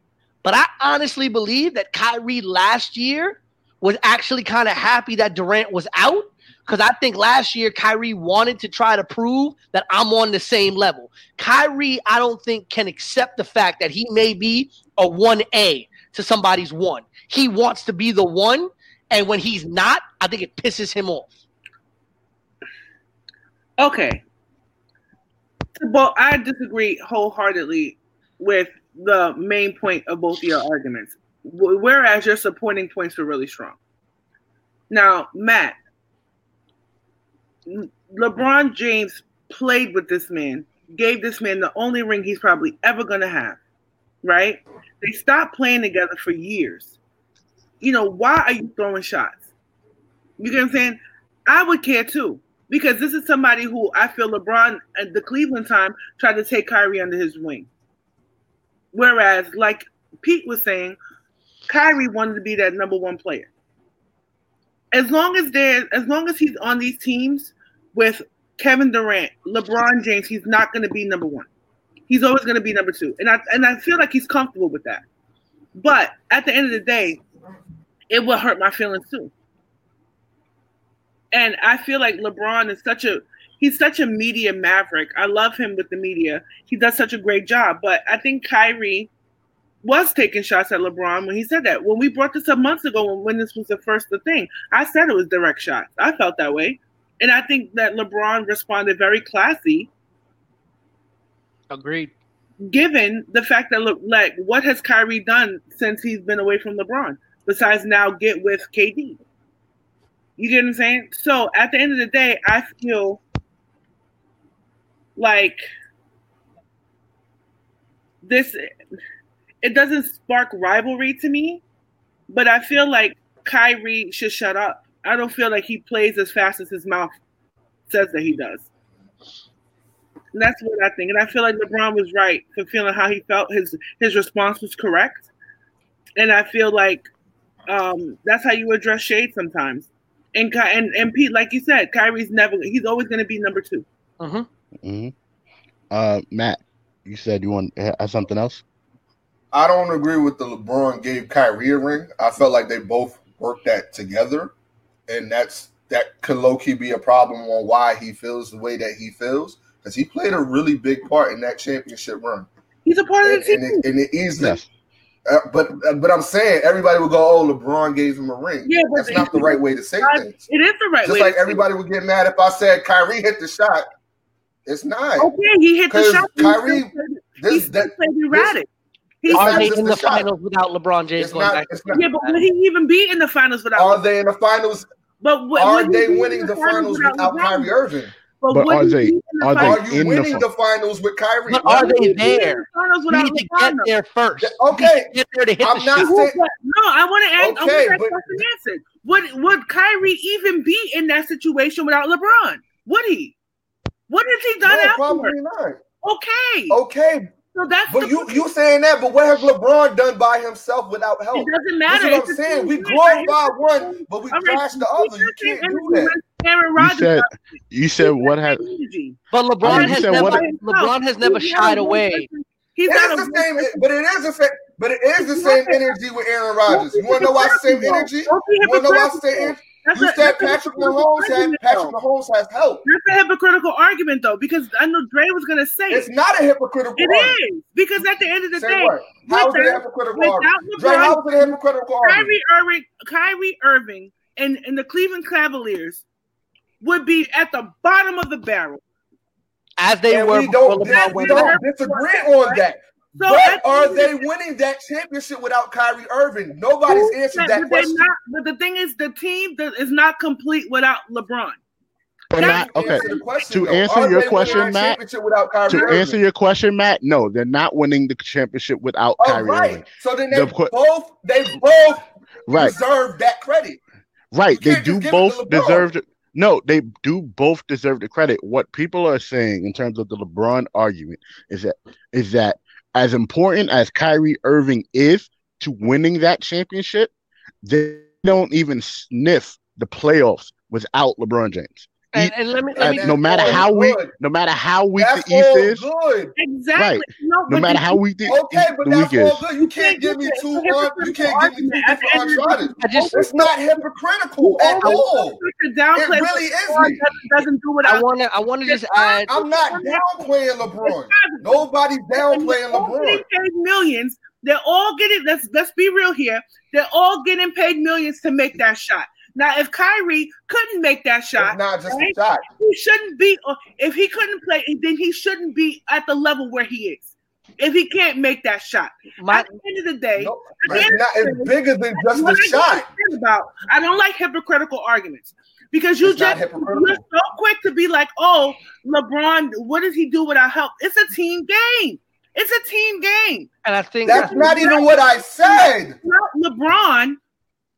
But I honestly believe that Kyrie last year was actually kind of happy that Durant was out because I think last year Kyrie wanted to try to prove that I'm on the same level. Kyrie, I don't think can accept the fact that he may be a 1A to somebody's one. He wants to be the one, and when he's not, I think it pisses him off. Okay. Well, I disagree wholeheartedly with the main point of both your arguments, whereas your supporting points were really strong. Now, Matt, LeBron James played with this man, gave this man the only ring he's probably ever going to have, right? They stopped playing together for years. You know, why are you throwing shots? You get what I'm saying? I would care too because this is somebody who I feel LeBron at the Cleveland time tried to take Kyrie under his wing. Whereas, like Pete was saying, Kyrie wanted to be that number one player. As long as there, as long as he's on these teams with Kevin Durant, LeBron James, he's not going to be number one. He's always going to be number two, and I and I feel like he's comfortable with that. But at the end of the day, it will hurt my feelings too. And I feel like LeBron is such a he's such a media maverick. I love him with the media. He does such a great job. But I think Kyrie was taking shots at LeBron when he said that. When we brought this up months ago, when, when this was the first the thing, I said it was direct shots. I felt that way, and I think that LeBron responded very classy, Agreed. given the fact that look like what has Kyrie done since he's been away from LeBron besides now get with KD. You get what I'm saying? So at the end of the day, I feel like this it doesn't spark rivalry to me, but I feel like Kyrie should shut up. I don't feel like he plays as fast as his mouth says that he does. And that's what I think. And I feel like LeBron was right for feeling how he felt. His his response was correct. And I feel like um, that's how you address shade sometimes. And Ky- and and Pete, like you said, Kyrie's never he's always going to be number two. Mm-hmm. hmm Uh, Matt, you said you want to have something else? I don't agree with the LeBron gave Kyrie a ring. I felt like they both worked that together, and that's that could low key be a problem on why he feels the way that he feels because he played a really big part in that championship run. He's a part and, of the and team. it, and it easily. Yes. Uh, but but I'm saying everybody would go, "Oh, LeBron gave him a ring." Yeah, but that's not the right way to say God, things. It is the right Just way. like to say everybody would get mad if I said Kyrie hit the shot. It's not. Okay, he hit the shot. Kyrie- he still played, he This still that played erratic. He It's Are they in the the finals without LeBron James it's going not. back? Not. yeah, but would he even be in the finals without? Are LeBron? they in the finals? But would, Are would he they winning the finals without LeBron? Kyrie Irving? But, But would are he they- the are they Are you in the winning fin- the finals with Kyrie? But are they he be in there? the finals We without need to get there first. Okay. We need to get there to hit I'm the not shot. saying- no, I want to ask. I want Okay, that but- question answered. Would would Kyrie even be in that situation without LeBron? Would he? What has he done No, afterwards? probably not. Okay, Okay, so that's but the you you saying that, but what has LeBron done by himself without help? It doesn't That's matter. what It's I'm saying. We thing. glorify one, but we All right, trash the other. You can't do that. when Aaron You Rodgers said you said what got had that energy. But I LeBron mean, has never what- LeBron has never shied away. person. He's It not the same, person. but it is the same. But it is the same energy with Aaron Rodgers. You want to know why it's the same energy? You Don't be want to know why it's the hypocritical. same? That's You a- said that's Patrick hypocritical Mahomes had Patrick. Mahomes has help. That's a hypocritical argument, though, because I know Dre was going to say It's it. not a hypocritical It argument. is because at the end of the Say day, what? How is it a hypocritical without argument? Dre, how is it a hypocritical argument? Kyrie Irving, Kyrie Irving, and, and the Cleveland Cavaliers would be at the bottom of the barrel. As they And were we don't, LeBron we don't disagree on that. So but the are they the winning that championship without Kyrie Irving? Nobody's who answered said- that but question. Not, but the thing is, the team that is not complete without LeBron. They're not okay. Answer question, To though. answer Are your question, Matt, championship without Kyrie To Irving? answer your question, Matt, no, they're not winning the championship without All Kyrie right. Irving. So then they The both they both Right, deserve that credit. right. You They do just give it to both deserve. The, no, they do both deserve the credit. What people are saying in terms of the LeBron argument is that is that as important as Kyrie Irving is to winning that championship, they don't even sniff the playoffs without LeBron James. And, and let me let And me that's no matter all how weak, good. no matter how weak That's the East all is, good. Exactly. Right. No, no but matter you- how weak the, Okay, but the that's week is. all good. You can't give me It's a two. hypocritical You can't give me two. At the different end of the Uncharted. day, I just It's not hypocritical at all. It really isn't. doesn't- doesn't do what I I want to I want to just add I'm not downplaying LeBron. Nobody's downplaying They're all LeBron. getting paid millions. They're all getting. Let's let's be real here. They're all getting paid millions to make that shot. Now, if Kyrie couldn't make that shot, It's not just a shot. he shouldn't be. If he couldn't play, then he shouldn't be at the level where he is. If he can't make that shot, my at the end of the day, No, it's not. It's bigger than just what the I shot. about I don't like hypocritical arguments because you it's just you're so quick to be like, oh, LeBron, what does he do without help? It's a team game. It's a team game. and I think That's not even what I said. LeBron,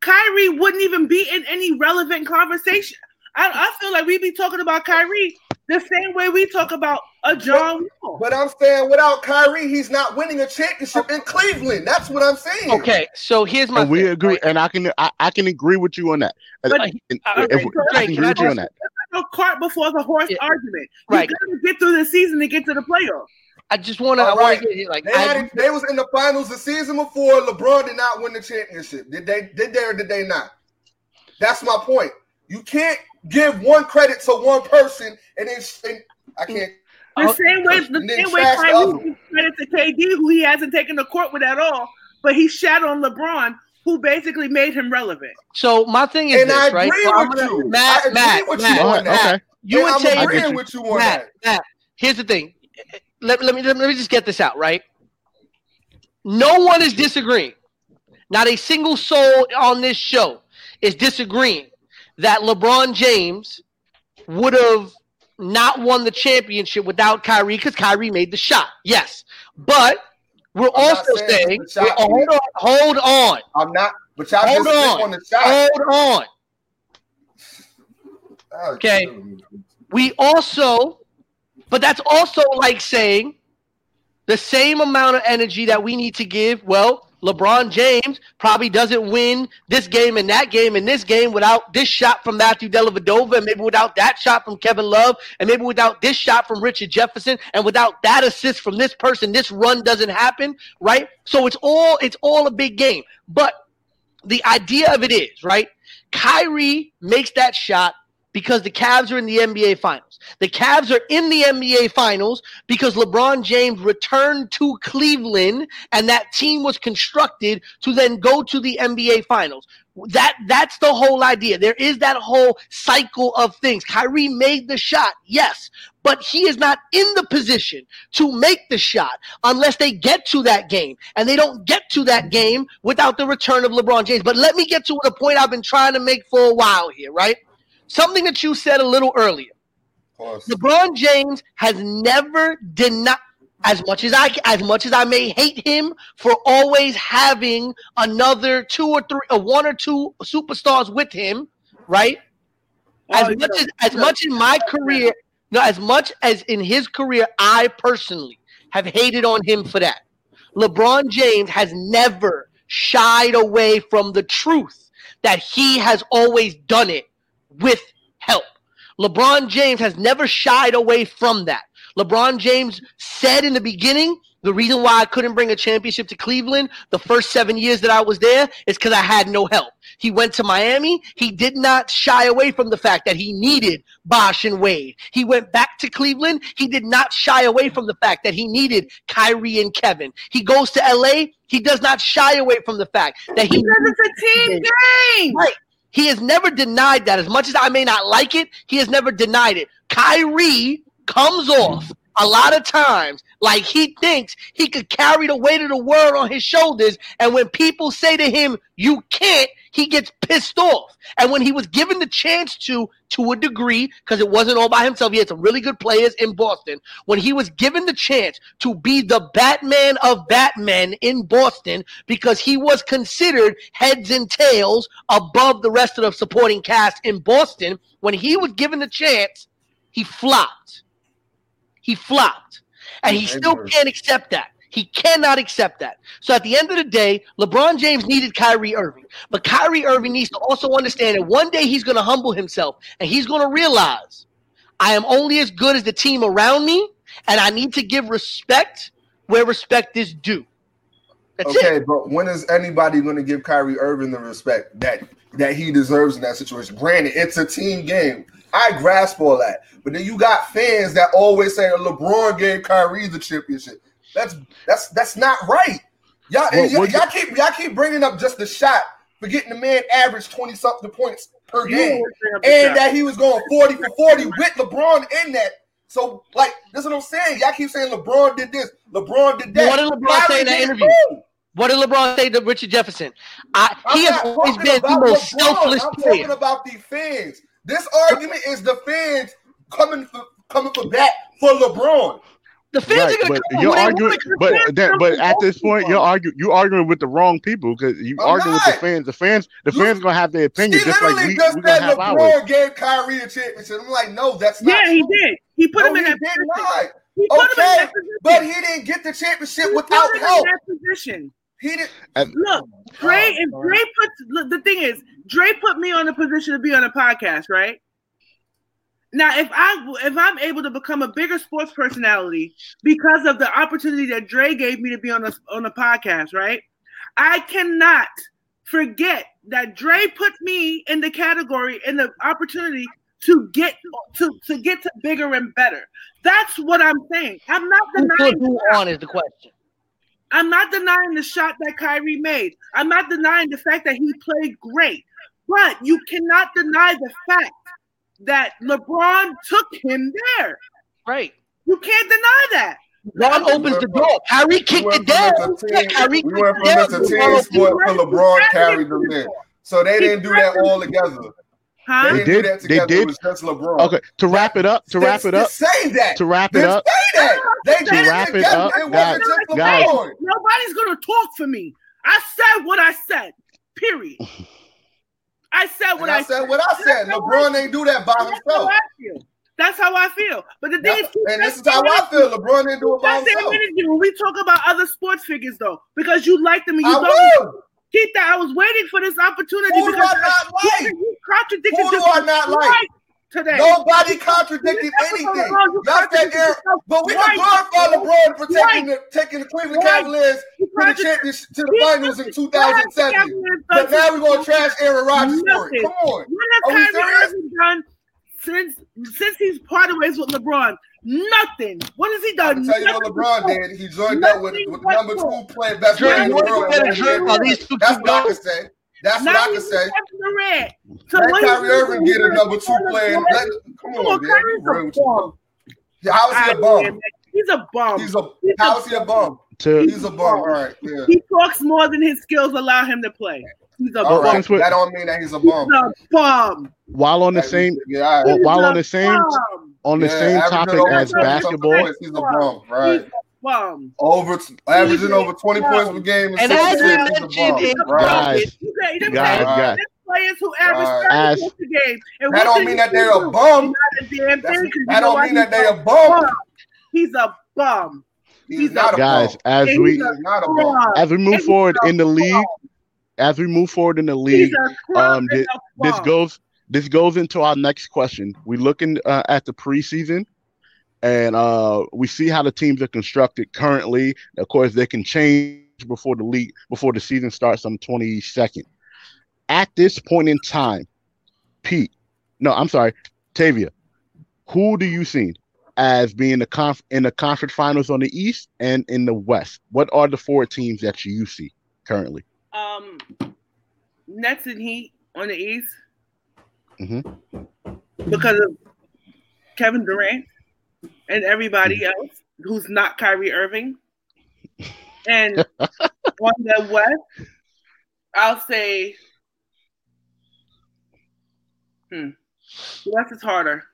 Kyrie wouldn't even be in any relevant conversation. I, I feel like we'd be talking about Kyrie the same way we talk about a John Wall. But I'm saying without Kyrie, he's not winning a championship in Cleveland. That's what I'm saying. okay. So here's my And we thing, agree, right? and I can I, I can agree with you on that. And- But- and uh, if okay, we- so I can Drake, agree with can you I on that. no cart before the horse Yeah. argument. You Right. gotta get through the season to get to the playoffs. I just want to I want right. to get here like They, I, had they was in the finals the season before. LeBron did not win the championship. Did they? Did they or did they not? That's my point. You can't give one credit to one person and then and I can't. The same way, the same way trash the Kyrie other one. gives credit to KD, who he hasn't taken to court with at all, but he shat on LeBron, who basically made him relevant. So my thing is And this, I right? agree So I'm with gonna- you. Matt, I agree Matt, with you Matt, on that. Okay. You And would I'm say agreeing with you on Matt, that. Matt, here's the thing. Let, let me let me just get this out, right? No one is disagreeing. Not a single soul on this show is disagreeing that LeBron James would have not won the championship without Kyrie because Kyrie made the shot. Yes. But we're I'm also saying saying, hold on, hold on, I'm not, but y'all hold just on, on the shot. hold on. Ah, Okay. We also, but that's also like saying the same amount of energy that we need to give. Well, LeBron James probably doesn't win this game and that game and this game without this shot from Matthew Dellavedova, and maybe without that shot from Kevin Love, and maybe without this shot from Richard Jefferson, and without that assist from this person, this run doesn't happen, right? So it's all it's all a big game. But the idea of it is, right? Kyrie makes that shot because the Cavs are in the NBA Finals. The Cavs are in the NBA Finals because LeBron James returned to Cleveland and that team was constructed to then go to the NBA Finals. That that's the whole idea. There is that whole cycle of things. Kyrie made the shot, yes, but he is not in the position to make the shot unless they get to that game. And they don't get to that game without the return of LeBron James. But let me get to the point I've been trying to make for a while here, right? Something that you said a little earlier. Of. LeBron James has never denied as much as I as much as I may hate him for always having another two or three or one or two superstars with him, right? As much yeah. as as much in my career, no, as much as in his career, I personally have hated on him for that. LeBron James has never shied away from the truth that he has always done it with help. LeBron James has never shied away from that. LeBron James said in the beginning, the reason why I couldn't bring a championship to Cleveland the first seven years that I was there is because I had no help. He went to Miami. He did not shy away from the fact that he needed Bosh and Wade. He went back to Cleveland. He did not shy away from the fact that he needed Kyrie and Kevin. He goes to LA. He does not shy away from the fact that he Because it's a team game. Right. He has never denied that. As much as I may not like it, he has never denied it. Kyrie comes off a lot of times like he thinks he could carry the weight of the world on his shoulders. And when people say to him, you can't, he gets pissed off. And when he was given the chance to, to a degree, because it wasn't all by himself, he had some really good players in Boston. When he was given the chance to be the Batman of Batman in Boston, because he was considered heads and tails above the rest of the supporting cast in Boston, when he was given the chance, he flopped. He flopped. And he still can't accept that. He cannot accept that. So at the end of the day, LeBron James needed Kyrie Irving. But Kyrie Irving needs to also understand that one day he's going to humble himself and he's going to realize I am only as good as the team around me and I need to give respect where respect is due. That's okay, it. but when is anybody going to give Kyrie Irving the respect that that he deserves in that situation? Granted, it's a team game. I grasp all that, but then you got fans that always say LeBron gave Kyrie the championship. That's that's that's not right. Y'all, Well, y'all, y'all keep y'all keep bringing up just the shot, forgetting the man averaged twenty something points per You game, always bring up the and shot. that he was going forty for forty with LeBron in that. So, like, this is what I'm saying. Y'all keep saying LeBron did this, LeBron did that. What did LeBron say in that interview? who? What did LeBron say to Richard Jefferson? I, he has always been the most LeBron. selfless I'm player. talking about the fans. This argument is the fans coming for coming for back for LeBron. The fans Right, are going but to come you're arguing, but that, but at this point, people. you're arguing, you arguing with the wrong people because you I'm arguing with the fans. The fans, the You- fans gonna have their opinion He just like literally we just we gonna said have ours. LeBron gave Kyrie a championship. I'm like, no, that's not. Yeah, he did. He put No, him in he that did position. not. He put him in Okay, that position. but he didn't get the championship He without help. in that position. He didn't. And- Look, Dre Oh, and God. Dre put look, the thing is, Dre put me on the position to be on a podcast, right? Now, if I if I'm able to become a bigger sports personality because of the opportunity that Dre gave me to be on a on a podcast, right? I cannot forget that Dre put me in the category in the opportunity to get to to get to bigger and better. That's what I'm saying. I'm not denying. Who put denying. who on is the question. I'm not denying the shot that Kyrie made. I'm not denying the fact that he played great. But you cannot deny the fact that LeBron took him there. Right. You can't deny that. LeBron opens the door. Kyrie kicked We it went down. from Mr. Team- Kyrie we went from down. Mr. Team LeBron Sport to LeBron carried them in. So they didn't do that all together. Huh? They They didn't do did- that they did. It was just LeBron. Okay, to wrap it up, to wrap it up, say that. to wrap it up. say that. They To did wrap it it up, It guys, guys. Nobody's gonna talk for me. I said what I said. Period. I said what I I said what I said. LeBron I- ain't do that by That's how himself. I feel. That's how I feel. But the thing is, That's- And this is how I feel. LeBron didn't do it by himself. That's the himself. minute when we talk about other sports figures, though, because you like them and you I don't will. Keep that. I was waiting for this opportunity Who because I not like? you contradicted Who do I not like? today. Nobody contradicted anything. LeBron, you Y'all said Aaron, but we can glorify LeBron for taking the taking the Cleveland Cavaliers to the championship to the finals in 2007. But now we're gonna trash Aaron Rodgers for it. Nothing. Come on. What has Kyrie? Irving done since since he's parted ways with LeBron? Nothing. What has he I done? tell you what Nothing. LeBron did. He joined up with, with the number two player, best player in the world. get a in Drew the while NBA. these two That's what I can say. That's Now what I can say. Kevin So Let Kyrie is he Irving get a number two player. Let, come Come on, on, man. Kyrie's You real a bum. How is he a I- bum? He's a bum. He's a He's a how is he a bum? To He's a bum. All right, yeah. He talks more than his skills allow him to play. He's a All bum. right. That don't mean that he's a bum. He's a bum. while on the same Yeah, all right. Well, He's while on the same bum. On the Yeah, same topic over as basketball, points, He's a bum, He's right? a bum. Over averaging over 20 Yeah. points per game. And as we assists, he's a mentioned bum, right? Guys, You guys, guys- guys. players who average Right. 30 As- points a game. And That don't mean that they're a bum. Not a damn That's- thing, 'cause you that don't mean that they're a bum. He's a bum. He's He's not a guys, bum. as we He's not a bum. bum. as we move He's forward in the league, as we move forward in the league, um, and thi- a this goes this goes into our next question. We're looking uh, at the preseason, and uh, we see how the teams are constructed currently. Of course, they can change before the league before the season starts on twenty second. At this point in time, Pete, no, I'm sorry, Tavia, who do you see as being the conf- in the conference finals on the East and in the West? What are the four teams that you see currently? Um, Nets and Heat on the East Mhm. because of Kevin Durant and everybody else who's not Kyrie Irving. And on the West, I'll say, hmm, the West is harder.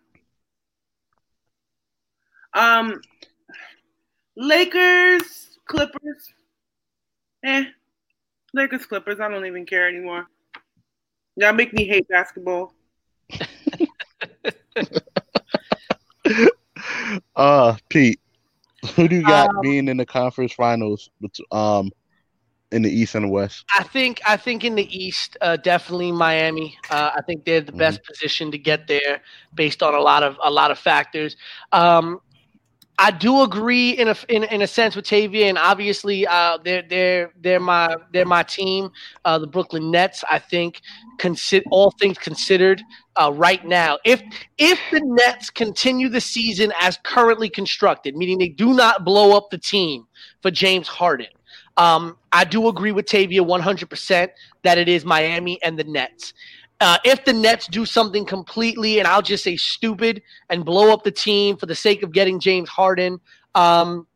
Um, Lakers, Clippers, eh. Lakers, Clippers. I don't even care anymore. Y'all make me hate basketball. Uh, Pete, who do you got Um, being in the conference finals, um, in the East and the West? I think I think in the East, uh, definitely Miami. Uh, I think they're the best position to get there based on a lot of a lot of factors. Um, I do agree in a in, in a sense with Tavia, and obviously uh, they're they're they're my they're my team, uh, the Brooklyn Nets. I think consider all things considered uh, right now, if if the Nets continue the season as currently constructed, meaning they do not blow up the team for James Harden, um, I do agree with Tavia 100% that it is Miami and the Nets. Uh, if the Nets do something completely, and I'll just say stupid, and blow up the team for the sake of getting James Harden, um,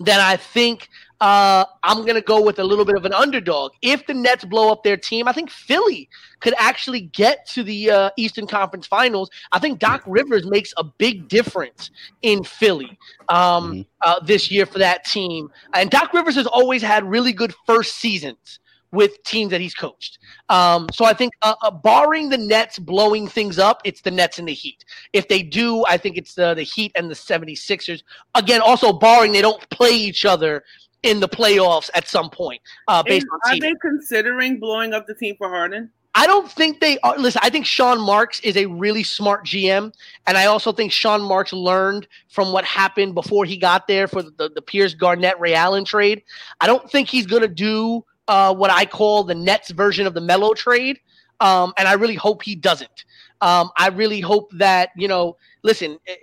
then I think uh, I'm going to go with a little bit of an underdog. If the Nets blow up their team, I think Philly could actually get to the uh, Eastern Conference Finals. I think Doc Rivers makes a big difference in Philly um, uh, this year for that team. And Doc Rivers has always had really good first seasons with teams that he's coached. Um, so I think, uh, uh, barring the Nets blowing things up, it's the Nets and the Heat. If they do, I think it's the, the Heat and the 76ers. Again, also barring they don't play each other in the playoffs at some point uh, based And on are team. they considering blowing up the team for Harden? I don't think they are. Listen, I think Sean Marks is a really smart GM. And I also think Sean Marks learned from what happened before he got there for the, the Pierce Garnett Ray Allen trade. I don't think he's going to do uh, what I call the Nets version of the Melo trade. Um, and I really hope he doesn't. Um, I really hope that, you know, listen, eh,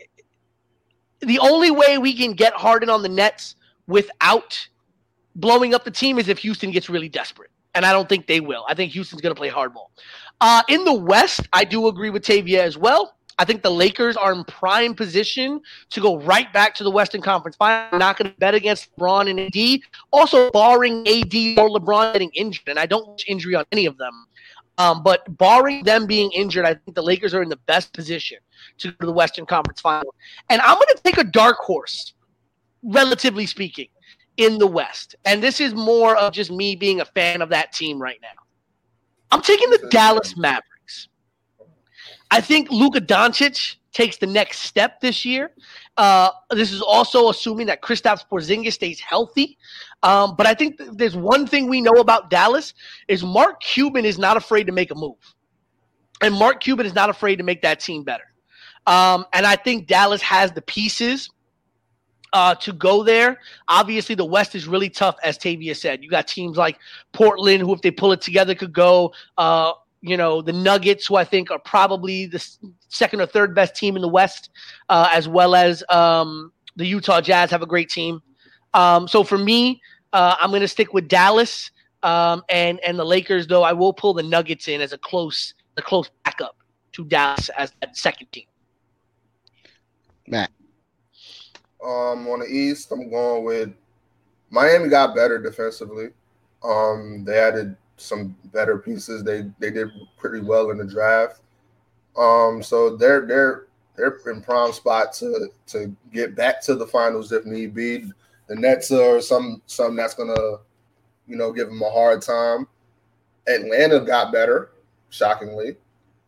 the only way we can get Harden on the Nets without blowing up the team is if Houston gets really desperate. And I don't think they will. I think Houston's going to play hardball. Uh, in the West, I do agree with Tavia as well. I think the Lakers are in prime position to go right back to the Western Conference Final. I'm not going to bet against LeBron and AD. Also, barring AD or LeBron getting injured, and I don't wish injury on any of them. Um, but barring them being injured, I think the Lakers are in the best position to go to the Western Conference Final. And I'm going to take a dark horse, relatively speaking, in the West. And this is more of just me being a fan of that team right now. I'm taking the Dallas Mavericks. I think Luka Doncic takes the next step this year. Uh, this is also assuming that Kristaps Porzingis stays healthy. Um, but I think th- there's one thing we know about Dallas is Mark Cuban is not afraid to make a move, and Mark Cuban is not afraid to make that team better. Um, and I think Dallas has the pieces uh, to go there. Obviously, the West is really tough, as Tavia said. You got teams like Portland, who, if they pull it together, could go. Uh, you know, the Nuggets, who I think are probably the second or third best team in the West, uh, as well as um, the Utah Jazz have a great team. Um, so for me, uh, I'm going to stick with Dallas um, and and the Lakers. Though I will pull the Nuggets in as a close a close backup to Dallas as that second team. Matt. Um, on the East, I'm going with Miami. Got better defensively. Um, they added some better pieces. They they did pretty well in the draft. Um, so they're they're they're in prime spot to to get back to the finals if need be. The Nets are some some that's gonna you know give them a hard time. Atlanta got better, shockingly,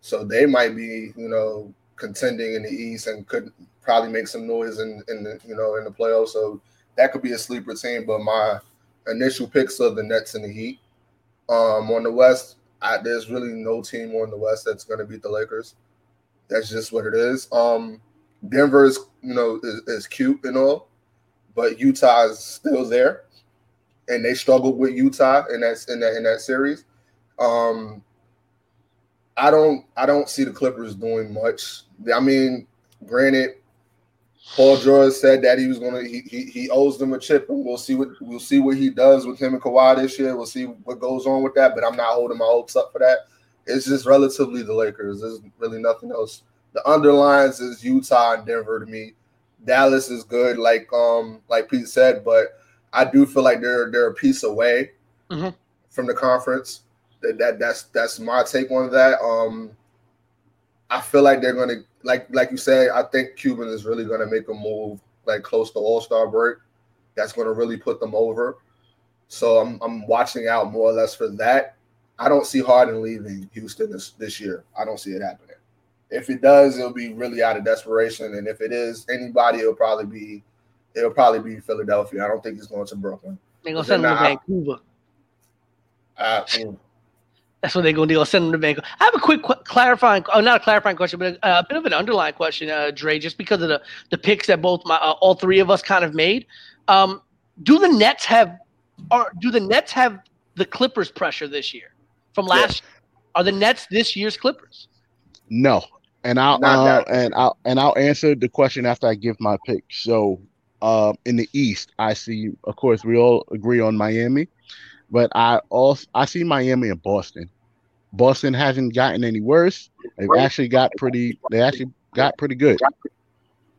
so they might be you know contending in the East and could probably make some noise in in the you know in the playoffs. So that could be a sleeper team. But my initial picks are the Nets and the Heat. Um, on the West, I, there's really no team on the West that's going to beat the Lakers. That's just what it is. Um, Denver is you know is, is cute and all, but Utah is still there, and they struggled with Utah in that in that in that series. Um, I don't I don't see the Clippers doing much. I mean, granted, Paul George said that he was gonna he, he he owes them a chip, and we'll see what we'll see what he does with him and Kawhi this year. We'll see what goes on with that, but I'm not holding my hopes up for that. It's just relatively the Lakers. There's really nothing else. The underlines is Utah and Denver to me. Dallas is good, like um like Pete said, but I do feel like they're they're a piece away Mhm. from the conference. That, that that's that's my take on that. Um, I feel like they're gonna like like you said. I think Cuban is really gonna make a move like close to All Star break. That's gonna really put them over. So I'm I'm watching out more or less for that. I don't see Harden leaving Houston this this year. I don't see it happening. If it does, it'll be really out of desperation, and if it is anybody, it'll probably be it'll probably be Philadelphia. I don't think he's going to Brooklyn. They're gonna send him to Vancouver. I, mm, That's what they're going to do. I'll send them to Vancouver. I have a quick qu- clarifying, oh, not a clarifying question, but a, a bit of an underlying question, uh, Dre, just because of the, the picks that both my uh, all three of us kind of made. Um, do the Nets have, or do the Nets have the Clippers pressure this year from last? year? Are the Nets this year's Clippers? No, and I'll uh, and I'll and I'll answer the question after I give my pick. So, um, in the East, I see, of course, we all agree on Miami, but I also I see Miami and Boston. Boston hasn't gotten any worse. They've actually got pretty. They actually got pretty good.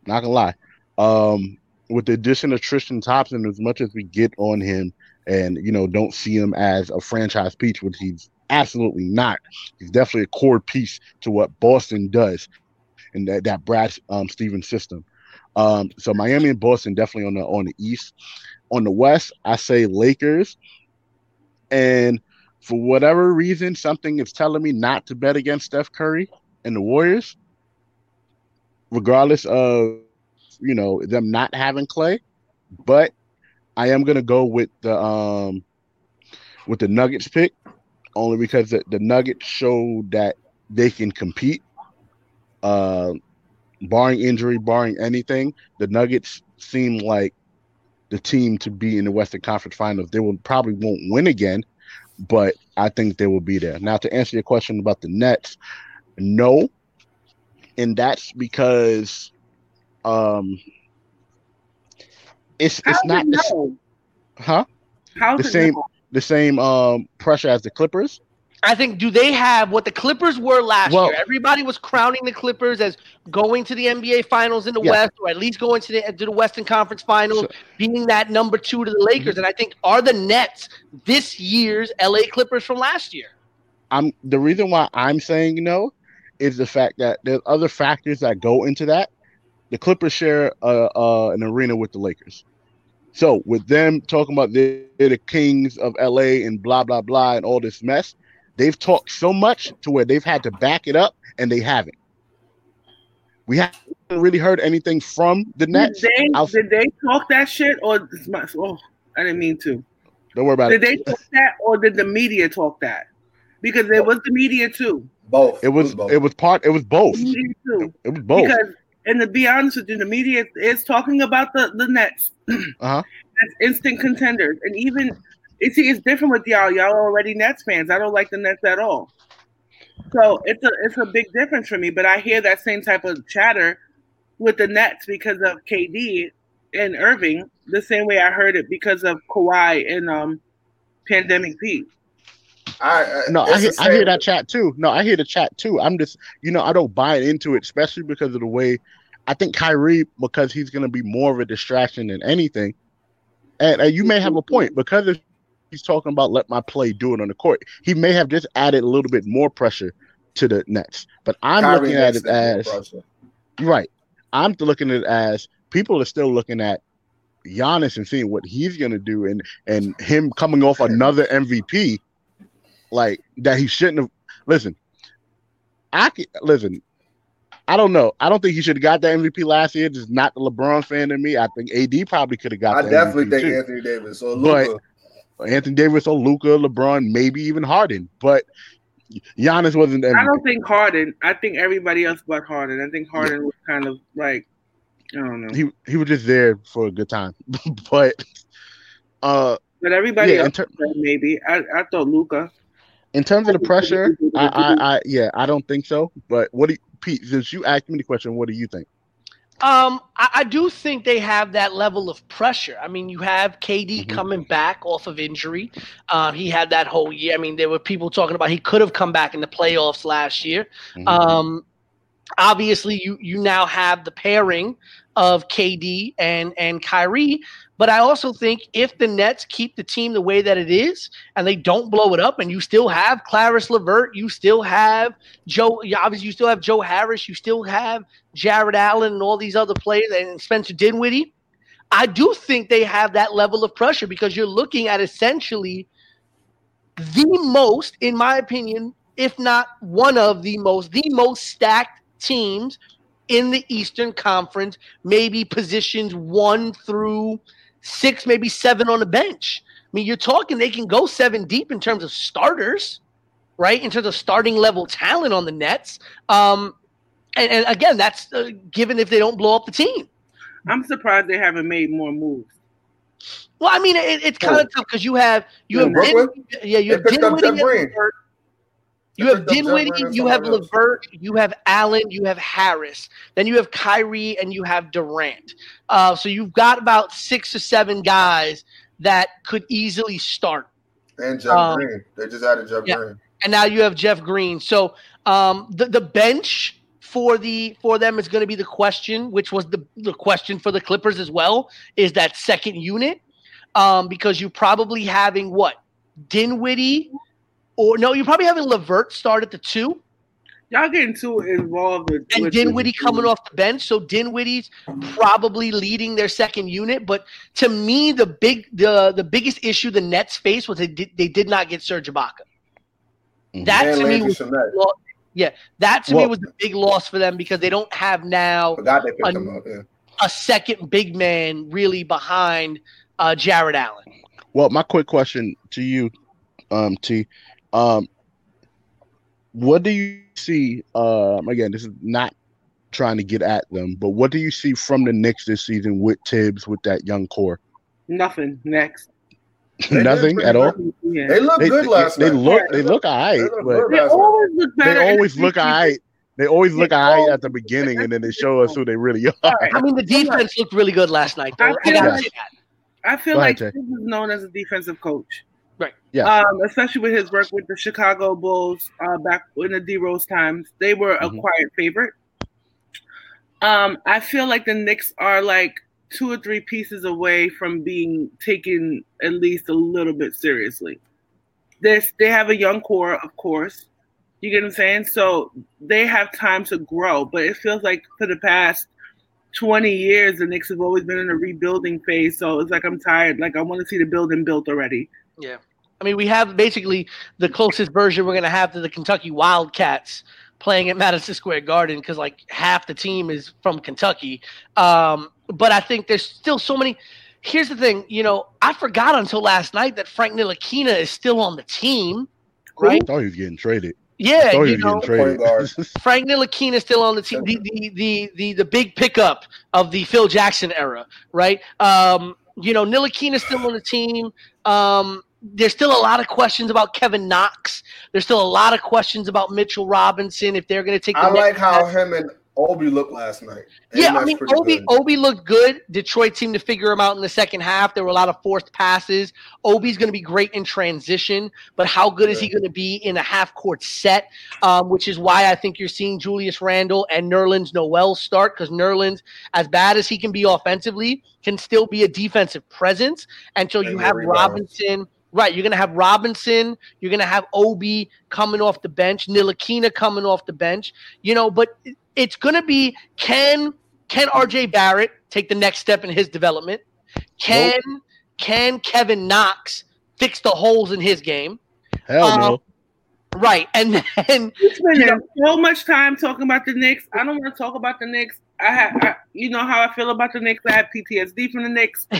Not gonna lie. Um, with the addition of Tristan Thompson, as much as we get on him, and you know, don't see him as a franchise piece, which he's absolutely not. He's definitely a core piece to what Boston does and that, that Brad um, Stevens system. Um, so Miami and Boston definitely on the on the East. On the West, I say Lakers. And for whatever reason, something is telling me not to bet against Steph Curry and the Warriors, regardless of you know them not having Clay. But I am gonna go with the um with the Nuggets pick only because the, the Nuggets showed that they can compete. Uh, barring injury, barring anything, the Nuggets seem like the team to be in the Western Conference Finals. They will probably won't win again, but I think they will be there. Now, to answer your question about the Nets, no, and that's because um, it's How it's not the, s- know? huh How the same know? the same um pressure as the Clippers. I think do they have what the Clippers were last Well- year? Everybody was crowning the Clippers as going to the NBA Finals in the Yeah. West, or at least going to the to the Western Conference Finals, So- being that number two to the Lakers. And I think are the Nets this year's LA Clippers from last year. I'm the reason why I'm saying no is the fact that there's other factors that go into that. The Clippers share uh, uh, an arena with the Lakers. So with them talking about they're, they're the kings of LA and blah blah blah and all this mess, they've talked so much to where they've had to back it up and they haven't. We haven't really heard anything from the Did Nets. they, I'll- did they talk that shit or it's my- oh, I didn't mean to. Don't worry about Did it. Did they talk that or did the media talk that? Because it was the media too. Both. It was both. it was part it was both. The media too. It was both. Because and to be honest with you, the media is talking about the the Nets Uh-huh. as instant contenders, and even you see, it's different with y'all. Y'all are already Nets fans. I don't like the Nets at all. So it's a it's a big difference for me. But I hear that same type of chatter with the Nets because of KD and Irving, the same way I heard it because of Kawhi and um Pandemic Pete. I, I, No, I hear, I hear that chat too. No, I hear the chat too. I'm just, you know, I don't buy into it, especially because of the way I think Kyrie, because he's going to be more of a distraction than anything. And, and you may have a point because if he's talking about let my play do it on the court, he may have just added a little bit more pressure to the Nets. But I'm Kyrie looking at it as right. I'm looking at it as people are still looking at Giannis and seeing what he's going to do, and and him coming off another MVP, like that he shouldn't have. Listen, I can, listen. I don't know. I don't think he should have got the MVP last year. Just not the LeBron fan in me. I think AD probably could have got. I definitely MVP think too. Anthony Davis or Luka. Anthony Davis or Luka, LeBron, maybe even Harden, but Giannis wasn't MVP. I don't think Harden. I think everybody else but Harden. I think Harden was kind of like I don't know. he he was just there for a good time, but uh, But everybody Yeah, else ter- maybe. I, I thought Luka. in terms of the pressure, I, I, I yeah, I don't think so. But what do you, Pete? Since you asked me the question, what do you think? Um, I, I do think they have that level of pressure. I mean, you have KD Mhm. coming back off of injury. Uh, he had that whole year. I mean, there were people talking about he could have come back in the playoffs last year. Mhm. Um, obviously, you you now have the pairing of KD and and Kyrie. But I also think if the Nets keep the team the way that it is and they don't blow it up, and you still have Caris Levert, you still have Joe, obviously you still have Joe Harris, you still have Jarrett Allen and all these other players and Spencer Dinwiddie. I do think they have that level of pressure because you're looking at essentially the most, in my opinion, if not one of the most, the most stacked teams in the Eastern Conference, maybe positions one through six, maybe seven on the bench. I mean, you're talking they can go seven deep in terms of starters, right? In terms of starting level talent on the Nets. Um, and, and again, that's uh, given if they don't blow up the team. I'm surprised they haven't made more moves. Well, I mean, it, it's kind of tough because you have you Yeah, have Brooklyn? Din- yeah, you They have picked up Dinwiddie, Jeff and Green. Levert. You have picked up Jeff Dinwiddie, you have else. Levert, you have Allen, you have Harris. Then you have Kyrie and you have Durant. Uh, so you've got about six or seven guys that could easily start. And Jeff Um, Green. They just added Jeff yeah. Green. and now you have Jeff Green. So um, the the bench for the for them is going to be the question, which was the the question for the Clippers as well, is that second unit um, because you're probably having what Dinwiddie or no, you're probably having Levert start at the two. Y'all getting too involved with And Dinwiddie coming off the bench, so Dinwiddie's probably leading their second unit. But to me, the big the the biggest issue the Nets faced was they did, they did not get Serge Ibaka. Mhm. That And to me was Shamet. yeah, that to me was the big loss for them because they don't have now Forgot they picked Un- him up. Yeah. a second big man really behind uh, Jarrett Allen. Well, my quick question to you, um, T, um, what do you see? Um, again, this is not trying to get at them, but what do you see from the Knicks this season with Thibs with that young core? Nothing. Next. Nothing at all. Yeah. They looked They, good they, last they night. look Yeah, they look alright, they look but good They last night. always look better. they always look alright. They always look alright at the beginning, and then they show us who they really are. I mean, the defense looked really good last night. Though. I I, feel gotta like- say that. I feel Go like ahead, he Jay. known as a defensive coach. Right. Yeah. Um, especially with his work with the Chicago Bulls uh, back in the D Rose times, they were a Mhm. quiet favorite. Um, I feel like the Knicks are like two or three pieces away from being taken at least a little bit seriously. This they have a young core, of course. You get what I'm saying? So they have time to grow, but it feels like for the past 20 years, the Knicks have always been in a rebuilding phase. So it's like I'm tired. Like I want to see the building built already. Yeah. I mean, we have basically the closest version we're going to have to the Kentucky Wildcats playing at Madison Square Garden because like half the team is from Kentucky. Um, but I think there's still so many. Here's the thing, you know, I forgot until last night that Frank Ntilikina is still on the team, right? I thought he was getting traded. I Yeah, thought he you was know, getting traded. Frank Ntilikina is still on the team. The, the the the the big pickup of the Phil Jackson era, right? Um, you know, Ntilikina is still on the team. Um, there's still a lot of questions about Kevin Knox. There's still a lot of questions about Mitchell Robinson if they're going to take. The I like how him and Obi looked last night. They Yeah, I mean, Obi good. Obi looked good. Detroit seemed to figure him out in the second half. There were a lot of forced passes. Obi's going to be great in transition, but how good is he going to be in a half court set? Um, which is why I think you're seeing Julius Randle and Nerlens Noel start because Nerlens, as bad as he can be offensively, can still be a defensive presence. And so And you have. Robinson. Right, you're gonna have Robinson. You're gonna have Obi coming off the bench, Ntilikina coming off the bench. You know, but it's gonna be can can RJ Barrett take the next step in his development? Can can Kevin Knox fix the holes in his game? Hell Uh, no. Right, and then We're spending You so much time talking about the Knicks. I don't want to talk about the Knicks. I have, I, you know how I feel about the Knicks. I have PTSD from the Knicks.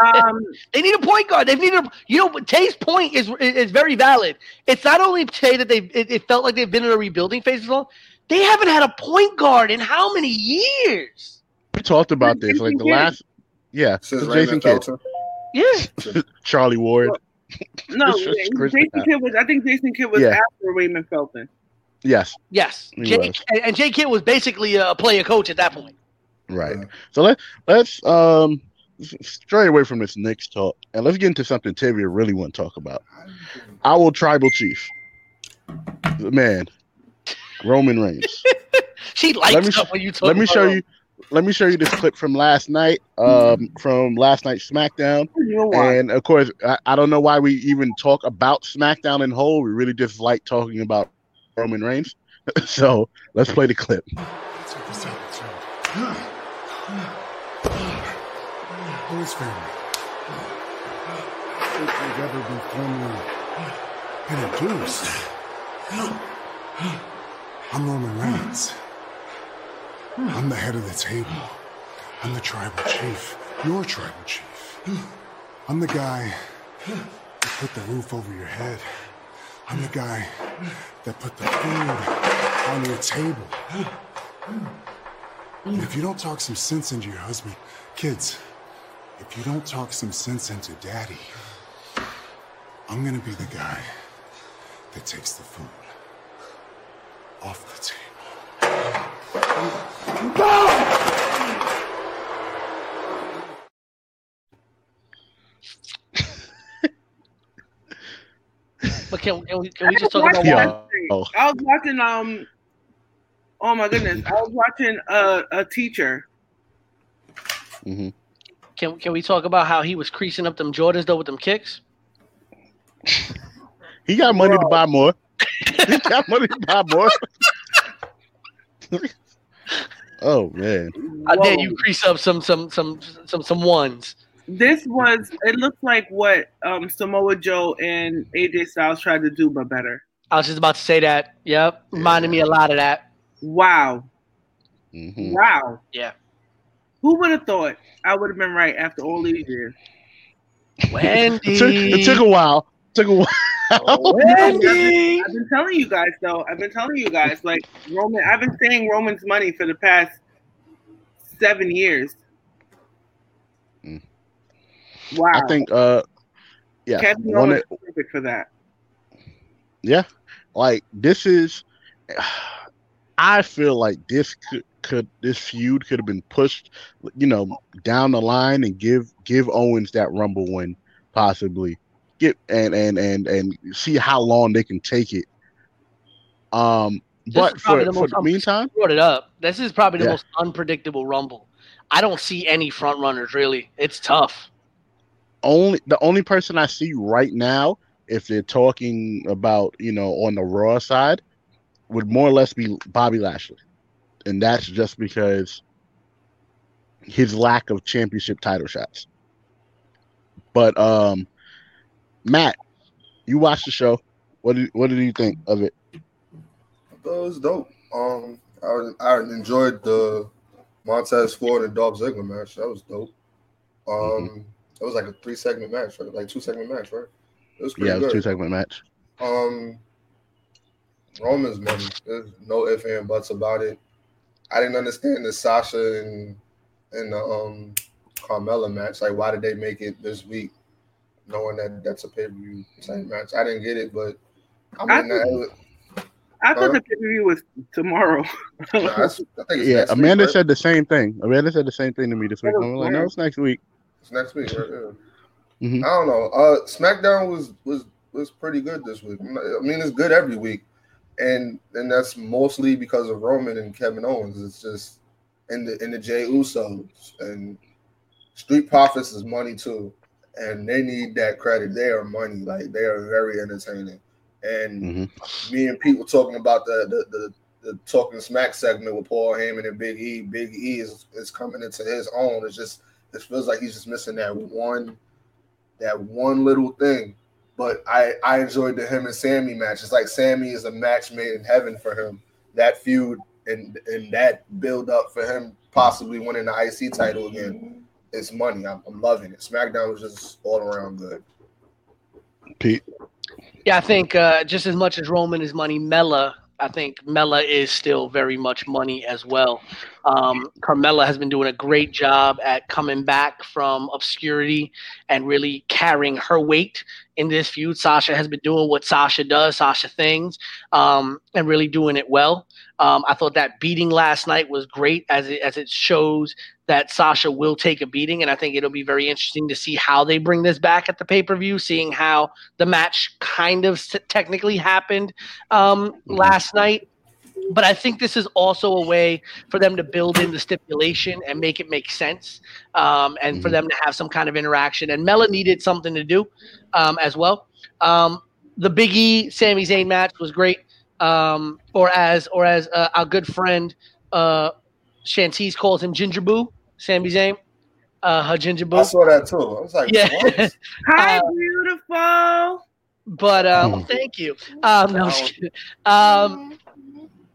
Um, they need a point guard. They need a you know. but Tay's point is is very valid. It's not only Tay that they it, it felt like they've been in a rebuilding phase as well. They haven't had a point guard in how many years? We talked about this like the last. Yeah, Since Jason Raymond Kidd, Yeah, Charlie Ward. no, It's just Chris Jason Kidd was. I think Jason Kidd was Yeah. after Raymond Felton. Yes, yes. He Jay, and, and Jay Kidd was basically a player coach at that point. right. Yeah. So let let's um stray away from this Knicks talk and let's get into something Tavia really want to talk about. Our tribal chief, the man, Roman Reigns. She likes Let me stuff sh- when you talk. let me show her. you. Let me show you this clip from last night. Um, from last night's SmackDown. You know why? And of course, I, I don't know why we even talk about SmackDown in whole. We really just like talking about Roman Reigns. so let's play the clip. Who's family? We've ever introduced. I'm Roman Reigns. I'm the head of the table. I'm the tribal chief. Your tribal chief. I'm the guy that put the roof over your head. I'm the guy that put the food on your table. And if you don't talk some sense into your husband, kids, if you don't talk some sense into daddy, I'm gonna be the guy that takes the food off the table. But can, can we can we just talk about Yeah. why? Oh. I was watching. Um. Oh my goodness! I was watching a, a teacher. hmm Can can we talk about how he was creasing up them Jordans though with them kicks? He got money to buy more. he got money to buy more. oh man. I dare you crease up some some some some some ones? This was. It looked like what um, Samoa Joe and AJ Styles tried to do, but better. I was just about to say that. Yep, reminded me a lot of that. Wow! hmm Wow! Yeah. Who would have thought I would have been right after all these years? Wendy. It took, it took a while. It took a while. Wendy. I've been telling you guys though. I've been telling you guys like Roman. I've been saying Roman's money for the past seven years. Wow. I think uh yeah, Kevin one Owens perfect for that. yeah, like this is. I feel like this could could this feud could have been pushed, you know, down the line and give give Owens that Rumble win possibly. Get and and and and see how long they can take it. Um, This but for, the for most the meantime, brought it up. This is probably the Yeah. most unpredictable Rumble. I don't see any front runners really. It's tough. Only the only person I see right now, if they're talking about you know on the Raw side, would more or less be Bobby Lashley, and that's just because his lack of championship title shots. But um, Matt, you watched the show. What did what did you think of it? I thought it was dope. Um, I, I enjoyed the Montez Ford and Dolph Ziggler match. That was dope. Um, Mm-hmm. It was like a three segment match, right? Like two segment match, right? It was pretty Yeah, it was good. two segment match. Um, Roman's money. There's no ifs and buts about it. I didn't understand the Sasha and and the um Carmella match. Like, why did they make it this week, knowing that that's a pay per view same match? I didn't get it, but I I mean, that, I thought Huh? the pay per view was tomorrow. nah, that's, I think it's Yeah, next week, Amanda right? said the same thing. Amanda said the same thing to me this week. I'm like, no, it's next week. It's next week, right? Mhm. I don't know. Uh, SmackDown was was was pretty good this week. I mean, it's good every week, and and that's mostly because of Roman and Kevin Owens. It's just in the in the Jay Usos and Street Profits is money too, and they need that credit. They are money. Like they are very entertaining. And Mhm. me and Pete were talking about the the, the the talking smack segment with Paul Heyman and Big E. Big E is, is coming into his own. It's just it feels like he's just missing that one that one little thing. But I I enjoyed the him and Sami match. It's like Sami is a match made in heaven for him. That feud and and that build up for him possibly winning the IC title again. It's money. I'm, I'm loving it. SmackDown was just all around good. Pete. Yeah, I think uh, just as much as Roman is money, Mela, I think Mela is still very much money as well. Um, Carmella has been doing a great job at coming back from obscurity and really carrying her weight in this feud. Sasha has been doing what Sasha does, Sasha things, um, and really doing it well. Um, I thought that beating last night was great as it, as it shows that Sasha will take a beating, and I think it'll be very interesting to see how they bring this back at the pay per view, seeing how the match kind of technically happened um, last night. But I think this is also a way for them to build in the stipulation and make it make sense, um, and for Mhm. them to have some kind of interaction. And Mela needed something to do um, as well. Um, the Big E Sami Zayn match was great, um, or as or as uh, our good friend uh, Shantice calls him Ginger Boo, Sami Zayn, uh, her Ginger Boo. I saw that too. I was like, Yeah. what? Hi, Uh, beautiful. But uh, Hmm. well, thank you. Um, no, I'm just kidding. um,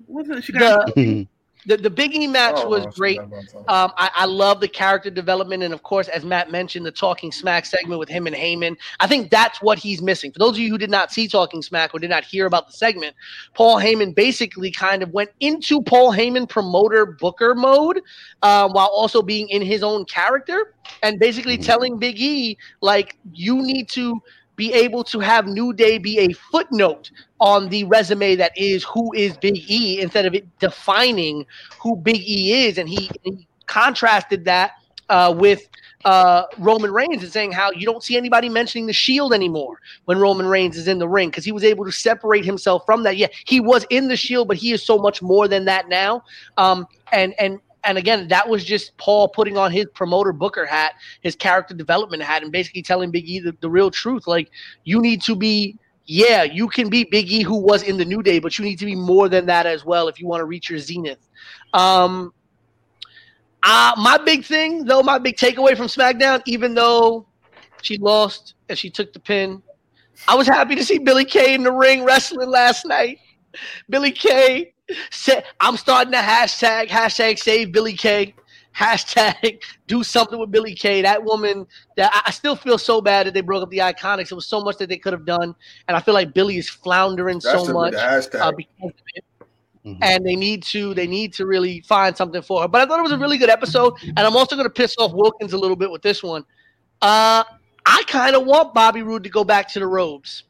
Wasn't she got the, the the Big E match Oh, was oh, great. I'm. Um, I, I love the character development, and of course, as Matt mentioned, the Talking Smack segment with him and Heyman. I think that's what he's missing. For those of you who did not see Talking Smack or did not hear about the segment, Paul Heyman basically kind of went into Paul Heyman promoter booker mode, uh, while also being in his own character, and basically Mhm. telling Big E like you need to be able to have New Day be a footnote on the resume that is who is Big E instead of it defining who Big E is. And he, he contrasted that uh, with uh, Roman Reigns and saying how you don't see anybody mentioning the Shield anymore when Roman Reigns is in the ring because he was able to separate himself from that. Yeah, he was in the Shield, but he is so much more than that now. Um, and and and again, that was just Paul putting on his promoter booker hat, his character development hat, and basically telling Big E the, the real truth. Like, you need to be, yeah, you can be Big E who was in the New Day, but you need to be more than that as well if you want to reach your zenith. Um, uh, my big thing, though, my big takeaway from SmackDown, even though she lost and she took the pin, I was happy to see Billie Kay in the ring wrestling last night. Billie Kay I'm starting a hashtag, hashtag save Billie Kay, hashtag do something with Billie Kay. That woman, that I- I still feel so bad that they broke up the Iconics. It was so much that they could have done. And I feel like Billie is floundering That so should be much the hashtag. uh, because of it Mhm. and they need to they need to really find something for her. But I thought it was a really good episode, and I'm also going to piss off Wilkins a little bit with this one. Uh, I kind of want Bobby Roode to go back to the robes.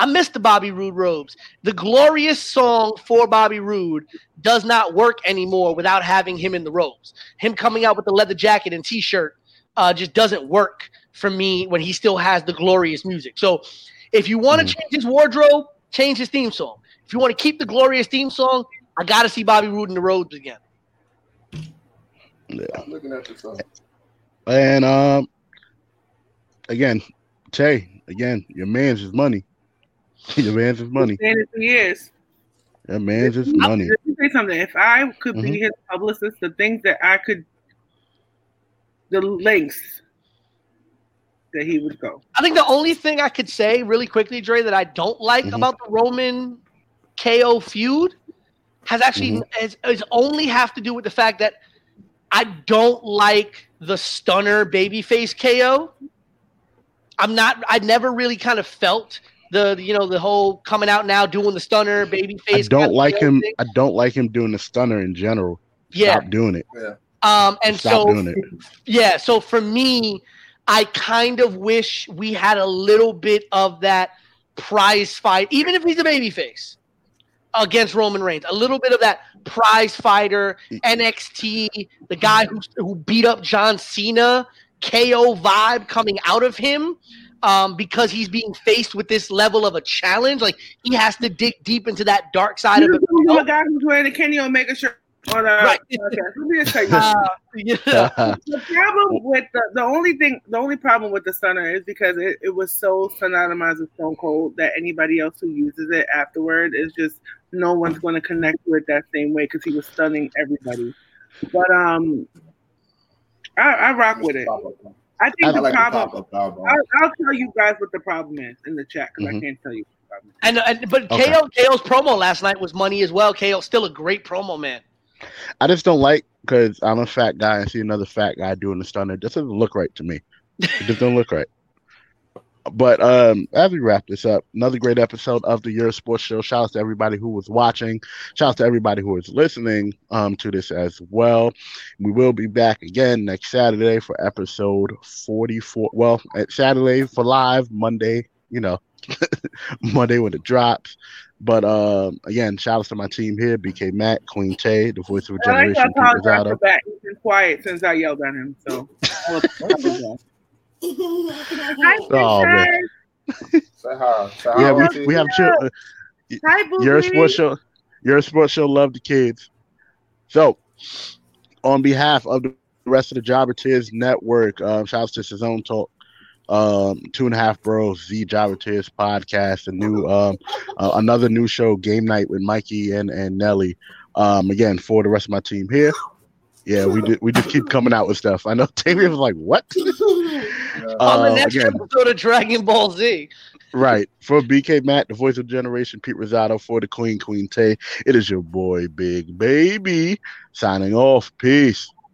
I miss the Bobby Roode robes. The glorious song for Bobby Roode does not work anymore without having him in the robes. Him coming out with the leather jacket and t-shirt uh, just doesn't work for me when he still has the glorious music. So if you want to Mm. change his wardrobe, change his theme song. If you want to keep the glorious theme song, I got to see Bobby Roode in the robes again. Yeah. I'm looking at this. Uh, And um, again, Tay, again, your man's his money. your man's his money. Saying it for years. Your man's his money. Let me say something. If I could Mhm. be his publicist, the things that I could, the lengths that he would go. I think the only thing I could say really quickly, Dre, that I don't like Mhm. about the Roman KO feud has actually Mm-hmm. is, is only have to do with the fact that I don't like the stunner babyface KO. I'm not. I never really kind of felt the you know the whole coming out now doing the stunner babyface. I don't like him. thing. I don't like him doing the stunner in general. Yeah. Stop doing it. yeah. Um, and Stop so doing it. Yeah, so for me, I kind of wish we had a little bit of that prize fight, even if he's a babyface against Roman Reigns. A little bit of that prize fighter, NXT, the guy who, who beat up John Cena, KO vibe coming out of him. Um, because he's being faced with this level of a challenge, like he has to dig deep into that dark side of You it. know the guy who's wearing the Kenny Omega shirt on a Right. podcast. Let me just tell you. Uh, yeah. the problem with the, the only thing the only problem with the stunner is because it, it was so synonymized with Stone Cold that anybody else who uses it afterward is just no one's going to connect with that same way because he was stunning everybody. But um, I, I rock with it. I think I the like the problem. pop-up. I'll, I'll tell you guys what the problem is in the chat because Mhm. I can't tell you. What the problem is. And, and but Okay. KO KO's promo last night was money as well. KO's still a great promo man. I just don't like because I'm a fat guy and see another fat guy doing the stunner. This doesn't look right to me. It just don't look right. But um, as we wrap this up, another great episode of the Your Sports Show. Shout out to everybody who was watching. Shout out to everybody who is listening um, to this as well. We will be back again next Saturday for episode 44. Well, at Saturday for live, Monday, you know, Monday when it drops. But um, again, shout out to my team here: BK Matt, Queen Tay, the voice of a I generation, Pete apologize for that. He's been quiet since I yelled at him. So. I'll apologize. Hi, Oh, man. Say hi. Say Yeah, hi, we, we have children. Hi, boo Your sports show, your sports show, love the kids. So, on behalf of the rest of the Jobber Tears Network, um, shouts to his own talk, um, two and a half bros, the Jobber Tears podcast, a new, um, uh, another new show, Game Night with Mikey and and Nelly. Um, again, for the rest of my team here. Yeah, we did. We just keep coming out with stuff. I know Tavia was like, "What?" On the Uh, next again, episode of Dragon Ball Z. Right. For BK Matt, the voice of generation, Pete Rosado, for the Queen, Queen Tay, it is your boy, Big Baby, signing off. Peace.